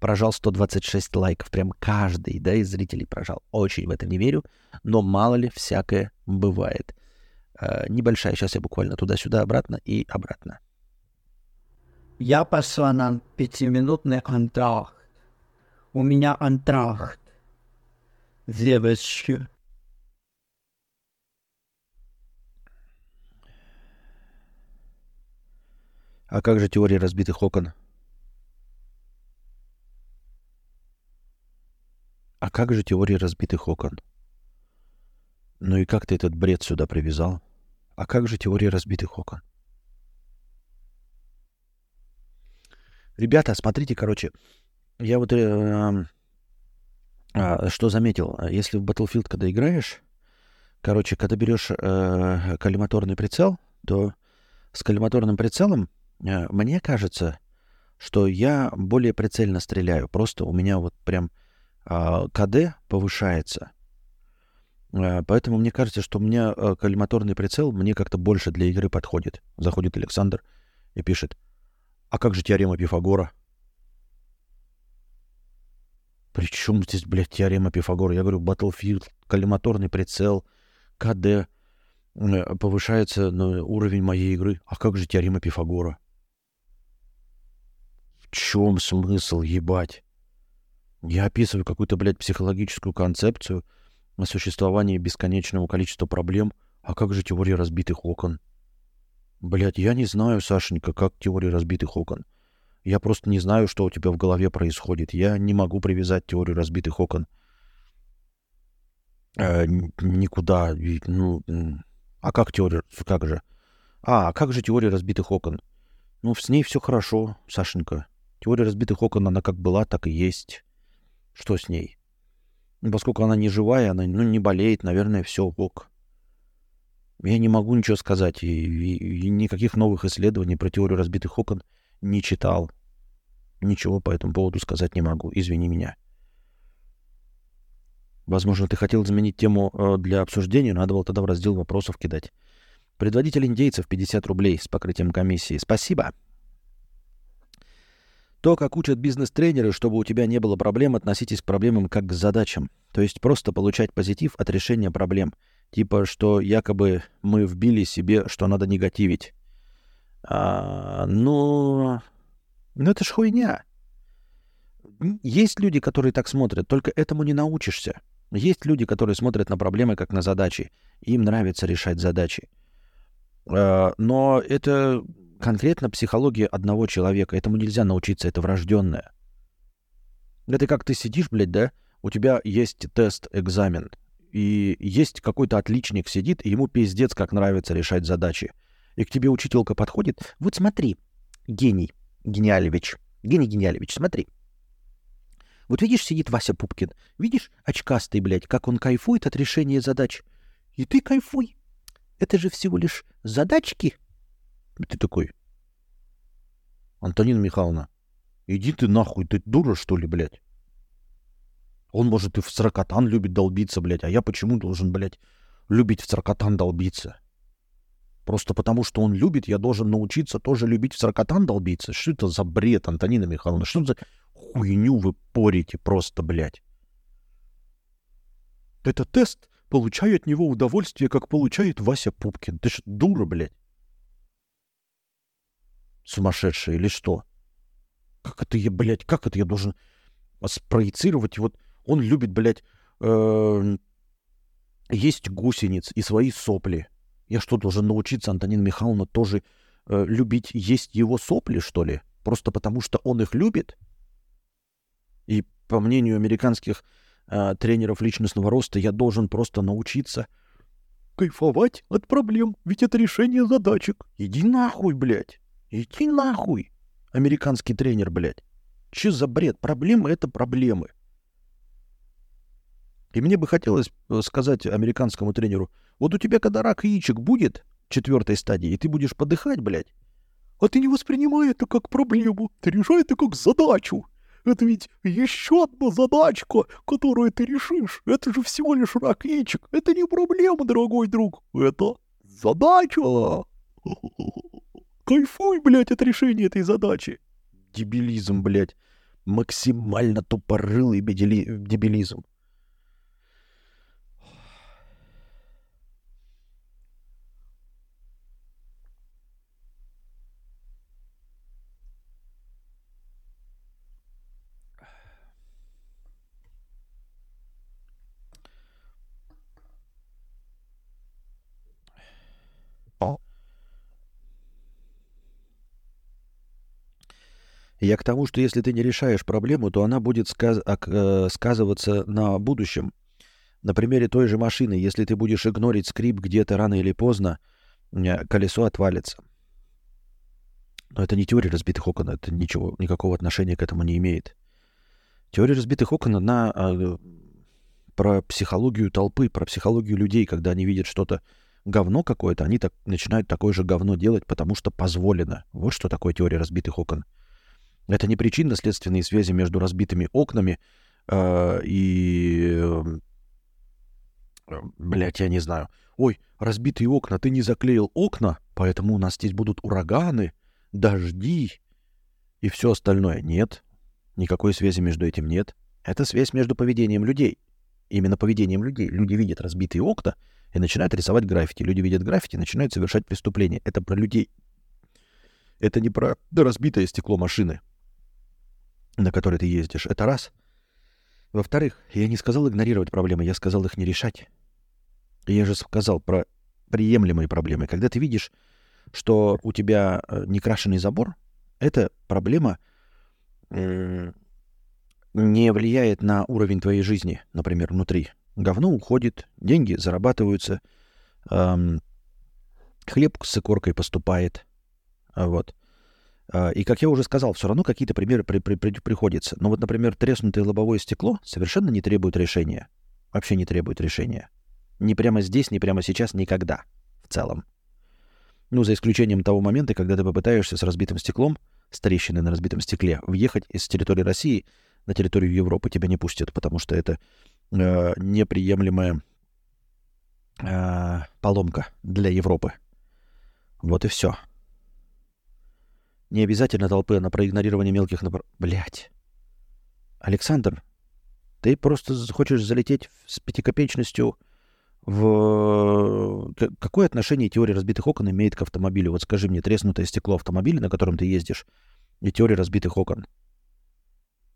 S1: прожал 126 лайков. Прям каждый, да, из зрителей прожал. Очень в это не верю, но мало ли всякое бывает. Э, небольшая, сейчас я буквально туда-сюда, обратно и обратно.
S2: Я пошла на пятиминутный антрахт. У меня антрахт. Девочки.
S1: А как же теория разбитых окон? А как же теория разбитых окон? Ну и как ты этот бред сюда привязал? А как же теория разбитых окон? Ребята, смотрите, короче, я вот э, э, что заметил, если в Battlefield, когда играешь, короче, когда берешь э, коллиматорный прицел, то с коллиматорным прицелом мне кажется, что я более прицельно стреляю. Просто у меня вот прям а, КД повышается. А, поэтому мне кажется, что у меня а, коллиматорный прицел мне как-то больше для игры подходит. Заходит Александр и пишет, а как же теорема Пифагора? Причем здесь, блядь, теорема Пифагора? Я говорю, Battlefield, коллиматорный прицел, КД. э, повышается ну, уровень моей игры. А как же теорема Пифагора? Чем смысл, ебать? Я описываю какую-то, блядь, психологическую концепцию о существовании бесконечного количества проблем. А как же теория разбитых окон? Блядь, я не знаю, Сашенька, как теория разбитых окон. Я просто не знаю, что у тебя в голове происходит. Я не могу привязать теорию разбитых окон э, никуда. Ну, а как теория? Как же? А, а как же теория разбитых окон? Ну, с ней все хорошо, Сашенька. Теория разбитых окон, она как была, так и есть. Что с ней? Ну, поскольку она не живая, она ну, не болеет, наверное, все ок. Я не могу ничего сказать. И, и, и никаких новых исследований про теорию разбитых окон не читал. Ничего по этому поводу сказать не могу. Извини меня. Возможно, ты хотел изменить тему э, для обсуждения, надо было тогда в раздел вопросов кидать. Предводитель индейцев 50 рублей с покрытием комиссии. Спасибо. То, как учат бизнес-тренеры, чтобы у тебя не было проблем, относитесь к проблемам как к задачам. То есть просто получать позитив от решения проблем. Типа, что якобы мы вбили себе, что надо негативить. А, ну, ну это ж хуйня. Есть люди, которые так смотрят, только этому не научишься. Есть люди, которые смотрят на проблемы как на задачи. Им нравится решать задачи. А, но это конкретно психология одного человека. Этому нельзя научиться, это врожденное. Это как ты сидишь, блядь, да? У тебя есть тест, экзамен и есть какой-то отличник сидит, и ему пиздец как нравится решать задачи. И к тебе учителька подходит, вот смотри, гений Гениалевич, гений Гениалевич, смотри. Вот видишь, сидит Вася Пупкин, видишь, очкастый, блядь, как он кайфует от решения задач. И ты кайфуй. Это же всего лишь задачки. И ты такой, Антонина Михайловна, иди ты нахуй, ты дура, что ли, блядь? Он, может, и в сорокотан любит долбиться, блядь, а я почему должен, блядь, любить в сорокотан долбиться? Просто потому, что он любит, я должен научиться тоже любить в сорокотан долбиться? Что это за бред, Антонина Михайловна? Что за хуйню вы порите просто, блядь? Это тест. Получаю от него удовольствие, как получает Вася Пупкин. Ты что, дура, блядь? Сумасшедшая или что? Как это я, блядь, как это я должен спроецировать вот он любит, блядь, э, есть гусениц и свои сопли. Я что, должен научиться, Антонина Михайловна, тоже э, любить есть его сопли, что ли? Просто потому, что он их любит? И по мнению американских э, тренеров личностного роста, я должен просто научиться кайфовать от проблем, ведь это решение задачек. Иди нахуй, блядь. Иди нахуй. Американский тренер, блядь. Че за бред? Проблемы — это проблемы. И мне бы хотелось э, сказать американскому тренеру, вот у тебя когда рак яичек будет четвертой стадии, и ты будешь подыхать, блядь, а ты не воспринимай это как проблему, ты решай это как задачу. Это ведь еще одна задачка, которую ты решишь. Это же всего лишь рак яичек. Это не проблема, дорогой друг. Это задача. Кайфуй, блядь, от решения этой задачи. Дебилизм, блядь. Максимально тупорылый дебилизм. Я к тому, что если ты не решаешь проблему, то она будет сказ- э, сказываться на будущем. На примере той же машины, если ты будешь игнорить скрип где-то рано или поздно, колесо отвалится. Но это не теория разбитых окон, это ничего, никакого отношения к этому не имеет. Теория разбитых окон, она э, про психологию толпы, про психологию людей, когда они видят что-то говно какое-то, они так, начинают такое же говно делать, потому что позволено. Вот что такое теория разбитых окон. Это не причинно-следственные связи между разбитыми окнами э, и... Э, блять, я не знаю. Ой, разбитые окна, ты не заклеил окна, поэтому у нас здесь будут ураганы, дожди и все остальное. Нет, никакой связи между этим нет. Это связь между поведением людей. Именно поведением людей. Люди видят разбитые окна и начинают рисовать граффити. Люди видят граффити и начинают совершать преступления. Это про людей. Это не про разбитое стекло машины, на которой ты ездишь. Это раз. Во-вторых, я не сказал игнорировать проблемы, я сказал их не решать. Я же сказал про приемлемые проблемы. Когда ты видишь, что у тебя э, некрашенный забор, эта проблема не влияет на уровень твоей жизни, например, внутри. Говно уходит, деньги зарабатываются, эм, хлеб с икоркой поступает. Вот. А, и, как я уже сказал, все равно какие-то примеры при, при, при, приходятся. Но вот, например, треснутое лобовое стекло совершенно не требует решения. Вообще не требует решения. Не прямо здесь, не прямо сейчас, никогда в целом. Ну, за исключением того момента, когда ты попытаешься с разбитым стеклом, с трещиной на разбитом стекле, въехать из территории России на территорию Европы, тебя не пустят, потому что это э, неприемлемая э, поломка для Европы. Вот и все. Не обязательно толпы, а на проигнорирование мелких напор... Блять. Александр, ты просто хочешь залететь с пятикопеечностью в... Какое отношение теория разбитых окон имеет к автомобилю? Вот скажи мне, треснутое стекло автомобиля, на котором ты ездишь, и теория разбитых окон.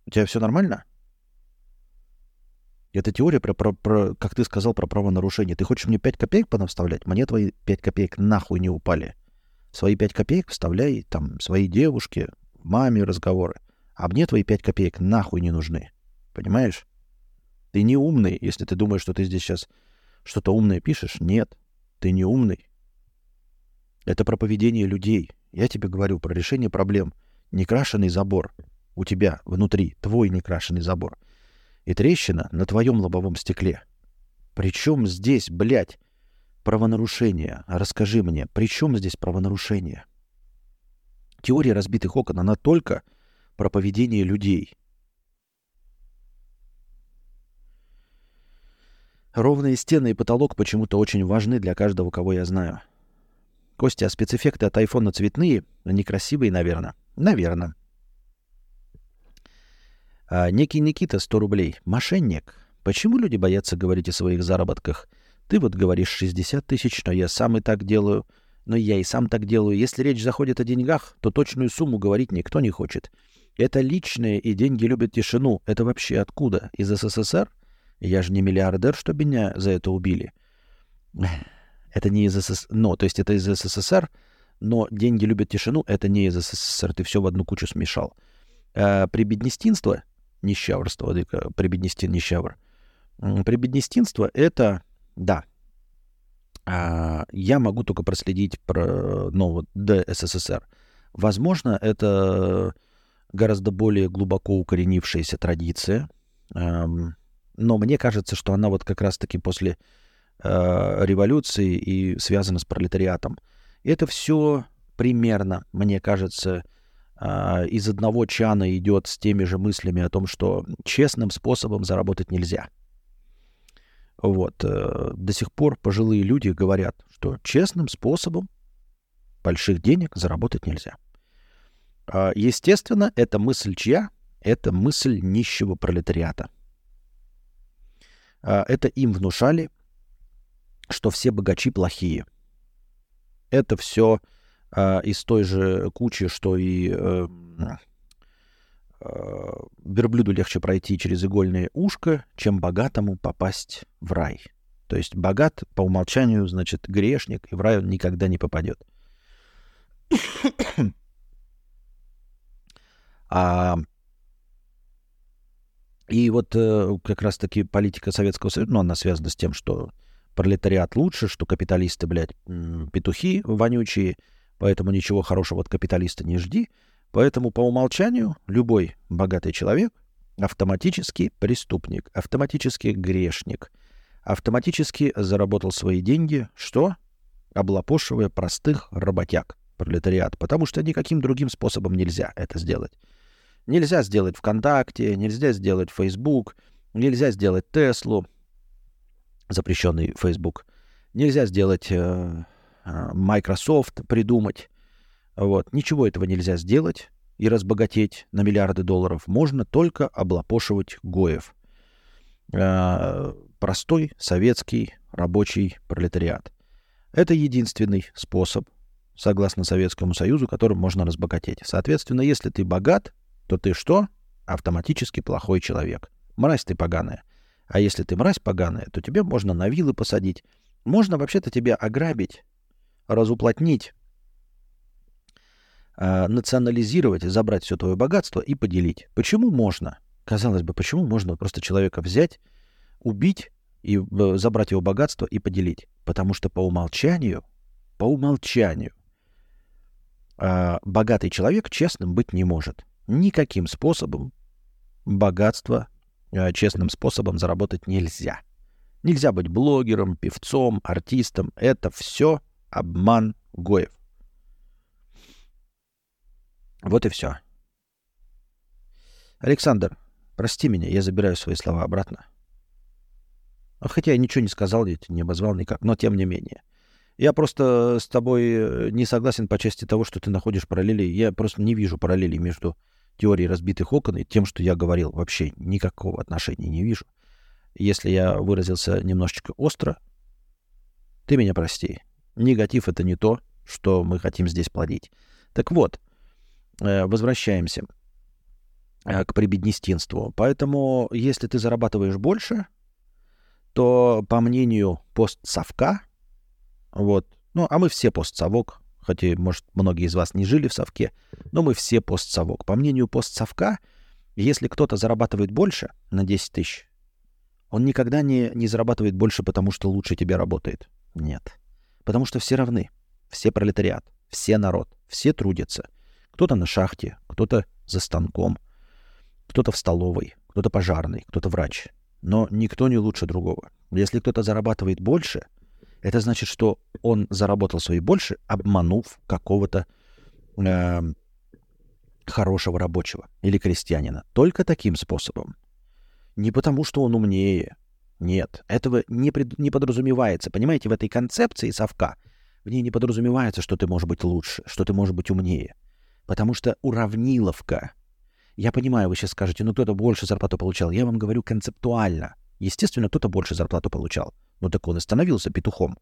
S1: У тебя все нормально? Это теория про, про, про, как ты сказал, про правонарушение. Ты хочешь мне 5 копеек понавставлять? Мне твои 5 копеек нахуй не упали. Свои пять копеек вставляй там своей девушке, маме разговоры. А мне твои пять копеек нахуй не нужны. Понимаешь? Ты не умный, если ты думаешь, что ты здесь сейчас что-то умное пишешь. Нет, ты не умный. Это про поведение людей. Я тебе говорю про решение проблем. Некрашенный забор у тебя внутри, твой некрашенный забор. И трещина на твоем лобовом стекле. Причем здесь, блядь, правонарушение. Расскажи мне, при чем здесь правонарушение? Теория разбитых окон, она только про поведение людей. Ровные стены и потолок почему-то очень важны для каждого, кого я знаю. Костя, а спецэффекты от айфона цветные, но некрасивые, наверное. Наверное. А, некий Никита, 100 рублей. Мошенник. Почему люди боятся говорить о своих заработках – ты вот говоришь 60 тысяч, но я сам и так делаю. Но я и сам так делаю. Если речь заходит о деньгах, то точную сумму говорить никто не хочет. Это личное, и деньги любят тишину. Это вообще откуда? Из СССР? Я же не миллиардер, что меня за это убили. Это не из СССР. Но, то есть это из СССР, но деньги любят тишину, это не из СССР. Ты все в одну кучу смешал. А, прибеднестинство, нищаврство, прибеднестин, нищавр. Прибеднестинство — это да. А, я могу только проследить про ну, вот, до. Возможно, это гораздо более глубоко укоренившаяся традиция. Эм, но мне кажется, что она вот как раз-таки после э, революции и связана с пролетариатом. Это все примерно, мне кажется, э, из одного чана идет с теми же мыслями о том, что честным способом заработать нельзя. Вот. Э, до сих пор пожилые люди говорят, что честным способом больших денег заработать нельзя. А, естественно, эта мысль чья? Это мысль нищего пролетариата. А, это им внушали, что все богачи плохие. Это все а, из той же кучи, что и Э, верблюду легче пройти через игольное ушко, чем богатому попасть в рай. То есть богат по умолчанию, значит, грешник, и в рай он никогда не попадет. а, и вот э, как раз-таки политика Советского Союза, ну, она связана с тем, что пролетариат лучше, что капиталисты, блядь, петухи вонючие, поэтому ничего хорошего от капиталиста не жди. Поэтому по умолчанию любой богатый человек автоматически преступник, автоматически грешник, автоматически заработал свои деньги, что? Облапошивая простых работяг, пролетариат, потому что никаким другим способом нельзя это сделать. Нельзя сделать ВКонтакте, нельзя сделать Facebook, нельзя сделать Теслу, запрещенный Facebook, нельзя сделать э, э Microsoft, придумать, вот. Ничего этого нельзя сделать и разбогатеть на миллиарды долларов. Можно только облапошивать Гоев. э, простой советский рабочий пролетариат. Это единственный способ, согласно Советскому Союзу, которым можно разбогатеть. Соответственно, если ты богат, то ты что? Автоматически плохой человек. Мразь ты поганая. А если ты мразь поганая, то тебе можно на вилы посадить. Можно вообще-то тебя ограбить, разуплотнить, э, национализировать, забрать все твое богатство и поделить. Почему можно? Казалось бы, почему можно просто человека взять, убить и э, забрать его богатство и поделить? Потому что по умолчанию, по умолчанию, э, богатый человек честным быть не может. Никаким способом богатство э, честным способом заработать нельзя. Нельзя быть блогером, певцом, артистом. Это все обман Гоев. Вот и все. Александр, прости меня, я забираю свои слова обратно. А хотя я ничего не сказал, ведь не обозвал никак, но тем не менее. Я просто с тобой э, не согласен по части того, что ты находишь параллели. Я просто не вижу параллелей между теорией разбитых окон и тем, что я говорил. Вообще никакого отношения не вижу. Если я выразился немножечко остро, ты меня прости. Негатив — это не то, что мы хотим здесь плодить. Так вот, э, возвращаемся э, к прибеднестинству. Поэтому, если ты зарабатываешь больше, то, по мнению постсовка, вот, ну, а мы все постсовок, хотя, может, многие из вас не жили в совке, но мы все постсовок. По мнению постсовка, если кто-то зарабатывает больше на 10 тысяч, он никогда не, не зарабатывает больше, потому что лучше тебе работает. Нет. Потому что все равны. Все пролетариат, все народ, все трудятся. Кто-то на шахте, кто-то за станком, кто-то в столовой, кто-то пожарный, кто-то врач. Но никто не лучше другого. Если кто-то зарабатывает больше, это значит, что он заработал свои больше, обманув какого-то э, хорошего рабочего или крестьянина. Только таким способом. Не потому, что он умнее, нет, этого не, пред, не подразумевается. Понимаете, в этой концепции совка в ней не подразумевается, что ты можешь быть лучше, что ты можешь быть умнее. Потому что уравниловка. Я понимаю, вы сейчас скажете, ну кто-то больше зарплату получал. Я вам говорю концептуально. Естественно, кто-то больше зарплату получал. Ну так он и становился петухом.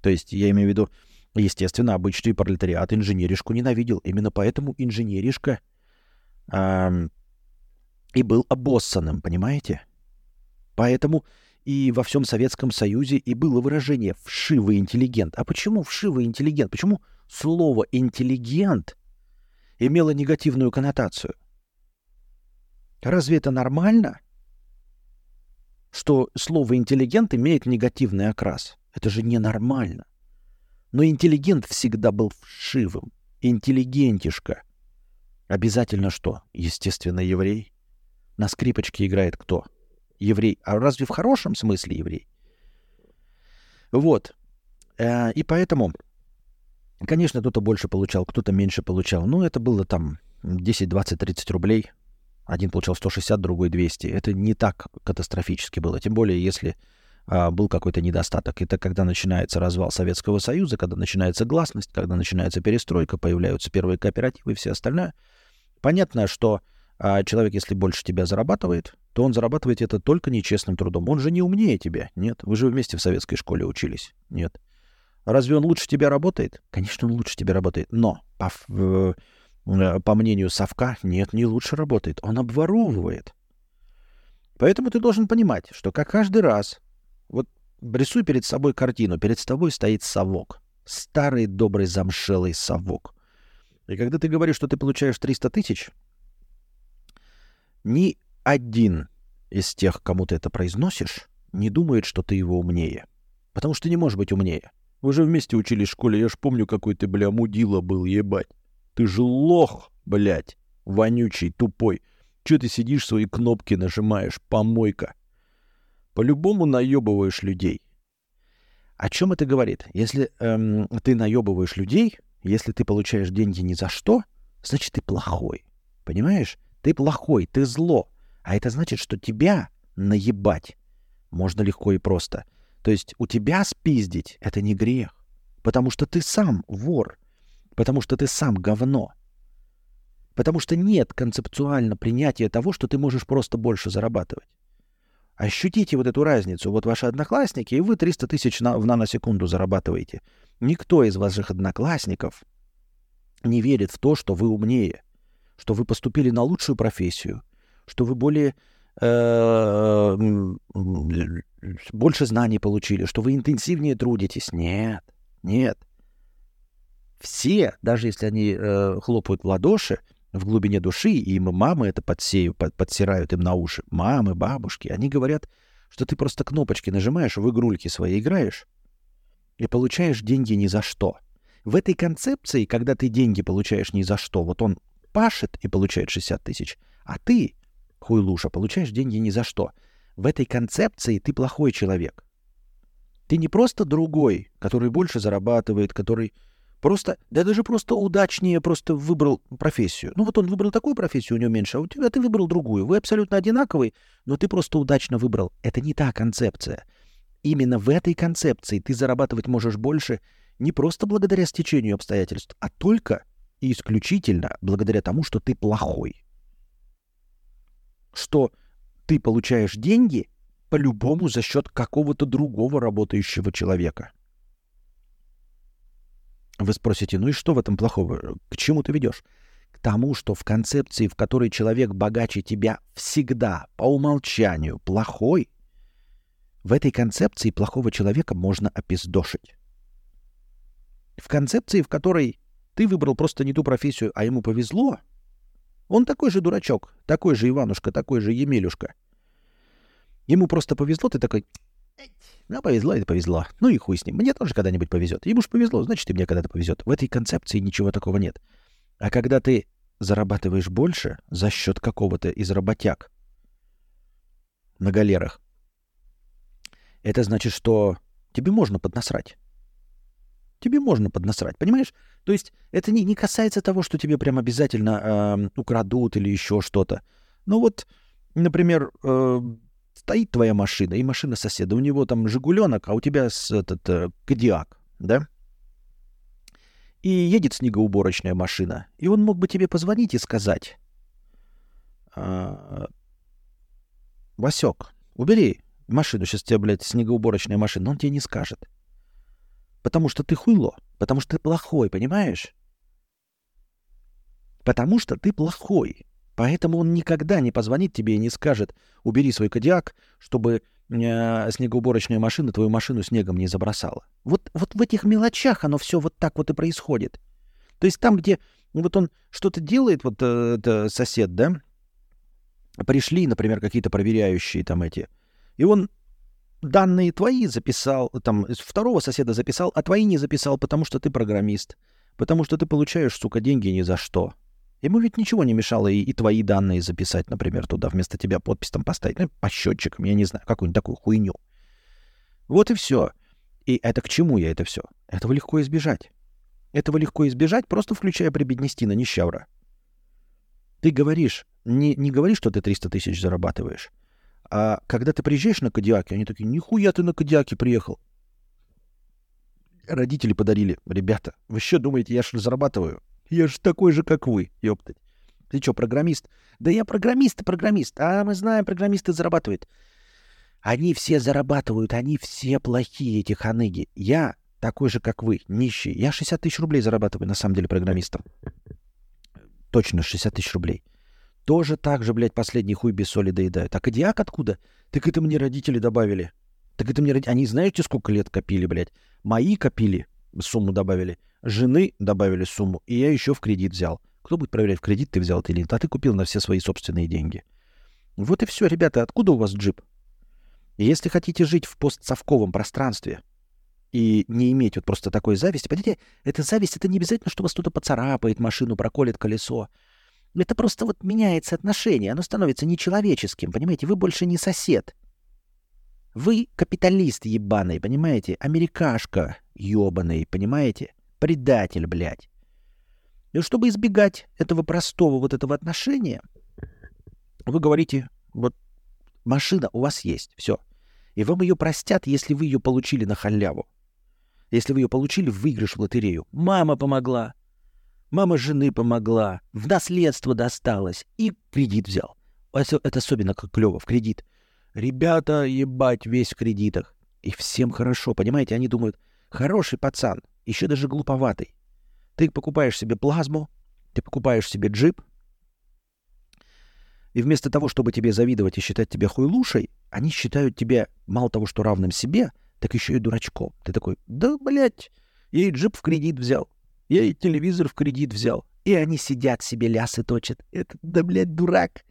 S1: То есть я имею в виду, естественно, обычный пролетариат инженеришку ненавидел. Именно поэтому инженеришка эм, и был обоссанным, понимаете? Поэтому и во всем Советском Союзе и было выражение «вшивый интеллигент». А почему вшивый интеллигент? Почему слово «интеллигент» имело негативную коннотацию? Разве это нормально, что слово «интеллигент» имеет негативный окрас? Это же ненормально. Но интеллигент всегда был вшивым. Интеллигентишка. Обязательно что? Естественно, еврей. На скрипочке играет кто? еврей. А разве в хорошем смысле еврей? Вот. Э, и поэтому, конечно, кто-то больше получал, кто-то меньше получал. Ну, это было там 10, 20, 30 рублей. Один получал 160, другой 200. Это не так катастрофически было. Тем более, если а, был какой-то недостаток. Это когда начинается развал Советского Союза, когда начинается гласность, когда начинается перестройка, появляются первые кооперативы и все остальное. Понятно, что а человек, если больше тебя зарабатывает, то он зарабатывает это только нечестным трудом. Он же не умнее тебя. Нет. Вы же вместе в советской школе учились. Нет. Разве он лучше тебя работает? Конечно, он лучше тебя работает. Но по, э, по мнению Совка, нет, не лучше работает. Он обворовывает. Поэтому ты должен понимать, что как каждый раз, вот рисуй перед собой картину, перед тобой стоит совок. Старый добрый замшелый совок. И когда ты говоришь, что ты получаешь 300 тысяч, ни один из тех, кому ты это произносишь, не думает, что ты его умнее. Потому что не можешь быть умнее. Вы же вместе учились в школе, я ж помню, какой ты, бля, мудила был, ебать. Ты же лох, блядь, вонючий, тупой. Че ты сидишь, свои кнопки нажимаешь, помойка? По-любому наебываешь людей. О чем это говорит? Если эм, ты наебываешь людей, если ты получаешь деньги ни за что, значит ты плохой. Понимаешь? Ты плохой, ты зло. А это значит, что тебя наебать можно легко и просто. То есть у тебя спиздить — это не грех. Потому что ты сам вор. Потому что ты сам говно. Потому что нет концептуально принятия того, что ты можешь просто больше зарабатывать. Ощутите вот эту разницу. Вот ваши одноклассники, и вы 300 тысяч на, в наносекунду зарабатываете. Никто из ваших одноклассников не верит в то, что вы умнее, что вы поступили на лучшую профессию, что вы более больше знаний получили, что вы интенсивнее трудитесь. Нет, нет. Все, даже если они э, хлопают в ладоши, в глубине души, и мамы это подсею, под, подсирают им на уши, мамы, бабушки, они говорят, что ты просто кнопочки нажимаешь, в игрульки свои играешь и получаешь деньги ни за что. В этой концепции, когда ты деньги получаешь ни за что, вот он пашет и получает 60 тысяч, а ты, хуйлуша, получаешь деньги ни за что. В этой концепции ты плохой человек. Ты не просто другой, который больше зарабатывает, который Просто, да даже просто удачнее просто выбрал профессию. Ну вот он выбрал такую профессию, у него меньше, а у тебя ты выбрал другую. Вы абсолютно одинаковый, но ты просто удачно выбрал. Это не та концепция. Именно в этой концепции ты зарабатывать можешь больше не просто благодаря стечению обстоятельств, а только и исключительно благодаря тому, что ты плохой. Что ты получаешь деньги по-любому за счет какого-то другого работающего человека. Вы спросите, ну и что в этом плохого? К чему ты ведешь? К тому, что в концепции, в которой человек богаче тебя всегда, по умолчанию, плохой, в этой концепции плохого человека можно опиздошить. В концепции, в которой ты выбрал просто не ту профессию, а ему повезло, он такой же дурачок, такой же Иванушка, такой же Емелюшка. Ему просто повезло, ты такой, ну, повезло это повезло. Ну и хуй с ним. Мне тоже когда-нибудь повезет. Ему ж повезло, значит, и мне когда-то повезет. В этой концепции ничего такого нет. А когда ты зарабатываешь больше за счет какого-то из работяг на галерах, это значит, что тебе можно поднасрать. Тебе можно поднасрать, понимаешь? То есть это не, не касается того, что тебе прям обязательно э, украдут или еще что-то. Ну вот, например, э, Стоит твоя машина и машина соседа. У него там «Жигуленок», а у тебя с, этот э, «Кадиак», да? И едет снегоуборочная машина. И он мог бы тебе позвонить и сказать, а, «Васек, убери машину, сейчас тебе, блядь, снегоуборочная машина». Но он тебе не скажет. Потому что ты хуйло. Потому что ты плохой, понимаешь? Потому что ты плохой. Поэтому он никогда не позвонит тебе и не скажет, убери свой кодиак, чтобы э, снегоуборочная машина твою машину снегом не забросала. Вот, вот в этих мелочах оно все вот так вот и происходит. То есть там, где вот он что-то делает, вот э, сосед, да, пришли, например, какие-то проверяющие там эти, и он данные твои записал, там, второго соседа записал, а твои не записал, потому что ты программист, потому что ты получаешь, сука, деньги ни за что. Ему ведь ничего не мешало и, и твои данные записать, например, туда вместо тебя подпись там поставить, ну, по счетчикам, я не знаю, какую-нибудь такую хуйню. Вот и все. И это к чему я это все? Этого легко избежать. Этого легко избежать, просто включая прибеднестина нищавра. Ты говоришь, не, не говоришь, что ты 300 тысяч зарабатываешь, а когда ты приезжаешь на Кадиаке, они такие, нихуя ты на Кадиаке приехал. Родители подарили. Ребята, вы что думаете, я что зарабатываю? Я же такой же, как вы, ёптать. Ты что, программист? Да я программист, программист. А мы знаем, программисты зарабатывают. Они все зарабатывают, они все плохие, эти ханыги. Я такой же, как вы, нищий. Я 60 тысяч рублей зарабатываю, на самом деле, программистом. Точно, 60 тысяч рублей. Тоже так же, блядь, последний хуй без соли доедают. А кадиак откуда? Так это мне родители добавили. Так это мне родители... Они знаете, сколько лет копили, блядь? Мои копили, сумму добавили жены добавили сумму, и я еще в кредит взял. Кто будет проверять, в кредит ты взял или нет? А ты купил на все свои собственные деньги. Вот и все, ребята. Откуда у вас джип? Если хотите жить в постсовковом пространстве и не иметь вот просто такой зависти, понимаете, эта зависть, это не обязательно, что вас кто-то поцарапает машину, проколет колесо. Это просто вот меняется отношение, оно становится нечеловеческим, понимаете? Вы больше не сосед. Вы капиталист ебаный, понимаете? Америкашка ебаный, понимаете? Предатель, блядь. И чтобы избегать этого простого вот этого отношения, вы говорите, вот машина у вас есть, все. И вам ее простят, если вы ее получили на халяву. Если вы ее получили в выигрыш в лотерею. Мама помогла. Мама жены помогла. В наследство досталось. И кредит взял. Это особенно как клево, в кредит. Ребята, ебать, весь в кредитах. И всем хорошо, понимаете? Они думают, хороший пацан, еще даже глуповатый. Ты покупаешь себе плазму, ты покупаешь себе джип, и вместо того, чтобы тебе завидовать и считать тебя хуйлушей, они считают тебя мало того, что равным себе, так еще и дурачком. Ты такой, да, блядь, я и джип в кредит взял, я и телевизор в кредит взял. И они сидят себе лясы точат. Это, да, блядь, дурак.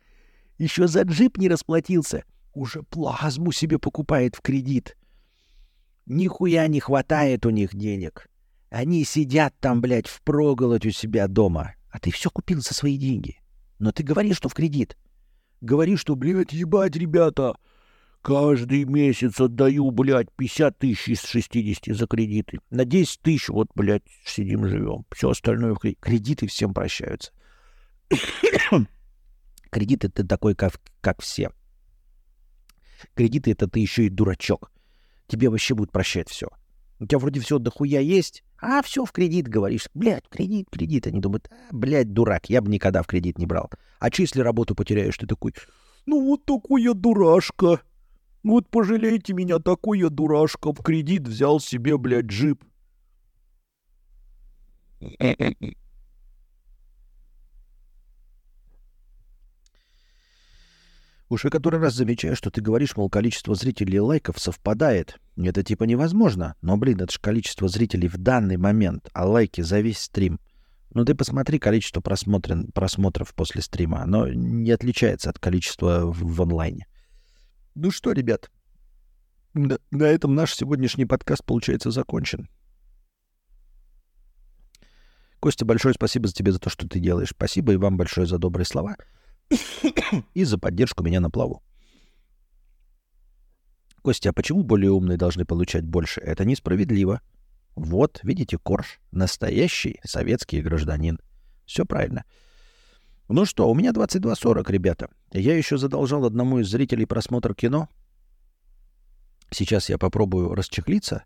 S1: Еще за джип не расплатился. Уже плазму себе покупает в кредит. Нихуя не хватает у них денег. Они сидят там, блядь, впроголодь у себя дома. А ты все купил за свои деньги. Но ты говоришь, что в кредит. Говоришь, что, блядь, ебать, ребята, каждый месяц отдаю, блядь, 50 тысяч из 60 за кредиты. На 10 тысяч вот, блядь, сидим, живем. Все остальное. Кредиты всем прощаются. Кредиты ты такой, как, как все. Кредиты это ты еще и дурачок. Тебе вообще будут прощать все. У тебя вроде все дохуя есть, а все в кредит говоришь. Блядь, кредит, кредит. Они думают, а, блядь, дурак, я бы никогда в кредит не брал. А че, если работу потеряешь, ты такой, ну вот такой я дурашка. Вот пожалейте меня, такой я дурашка. В кредит взял себе, блядь, джип. Уже который раз замечаю, что ты говоришь, мол, количество зрителей лайков совпадает. Это типа невозможно. Но, блин, это же количество зрителей в данный момент, а лайки за весь стрим. Ну ты посмотри количество просмотрен, просмотров после стрима. Оно не отличается от количества в, в онлайне. Ну что, ребят, на, этом наш сегодняшний подкаст, получается, закончен. Костя, большое спасибо за тебе за то, что ты делаешь. Спасибо и вам большое за добрые слова и за поддержку меня на плаву. Костя, а почему более умные должны получать больше? Это несправедливо. Вот, видите, Корж, настоящий советский гражданин. Все правильно. Ну что, у меня 22.40, ребята. Я еще задолжал одному из зрителей просмотр кино. Сейчас я попробую расчехлиться.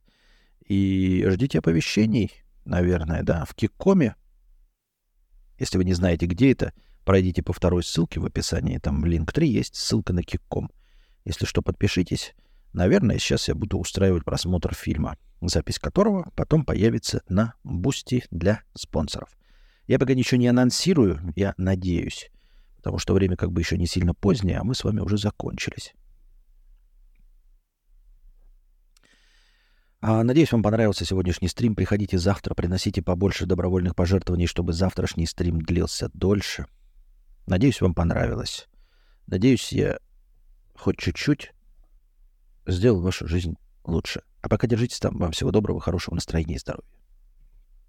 S1: И ждите оповещений, наверное, да, в Киккоме. Если вы не знаете, где это, Пройдите по второй ссылке в описании, там Linktree есть, ссылка на Kick.com. Если что, подпишитесь. Наверное, сейчас я буду устраивать просмотр фильма, запись которого потом появится на Boosty для спонсоров. Я пока ничего не анонсирую, я надеюсь, потому что время как бы еще не сильно позднее, а мы с вами уже закончились. А, надеюсь, вам понравился сегодняшний стрим. Приходите завтра, приносите побольше добровольных пожертвований, чтобы завтрашний стрим длился дольше. Надеюсь, вам понравилось. Надеюсь, я хоть чуть-чуть сделал вашу жизнь лучше. А пока держитесь там. Вам всего доброго, хорошего настроения и здоровья.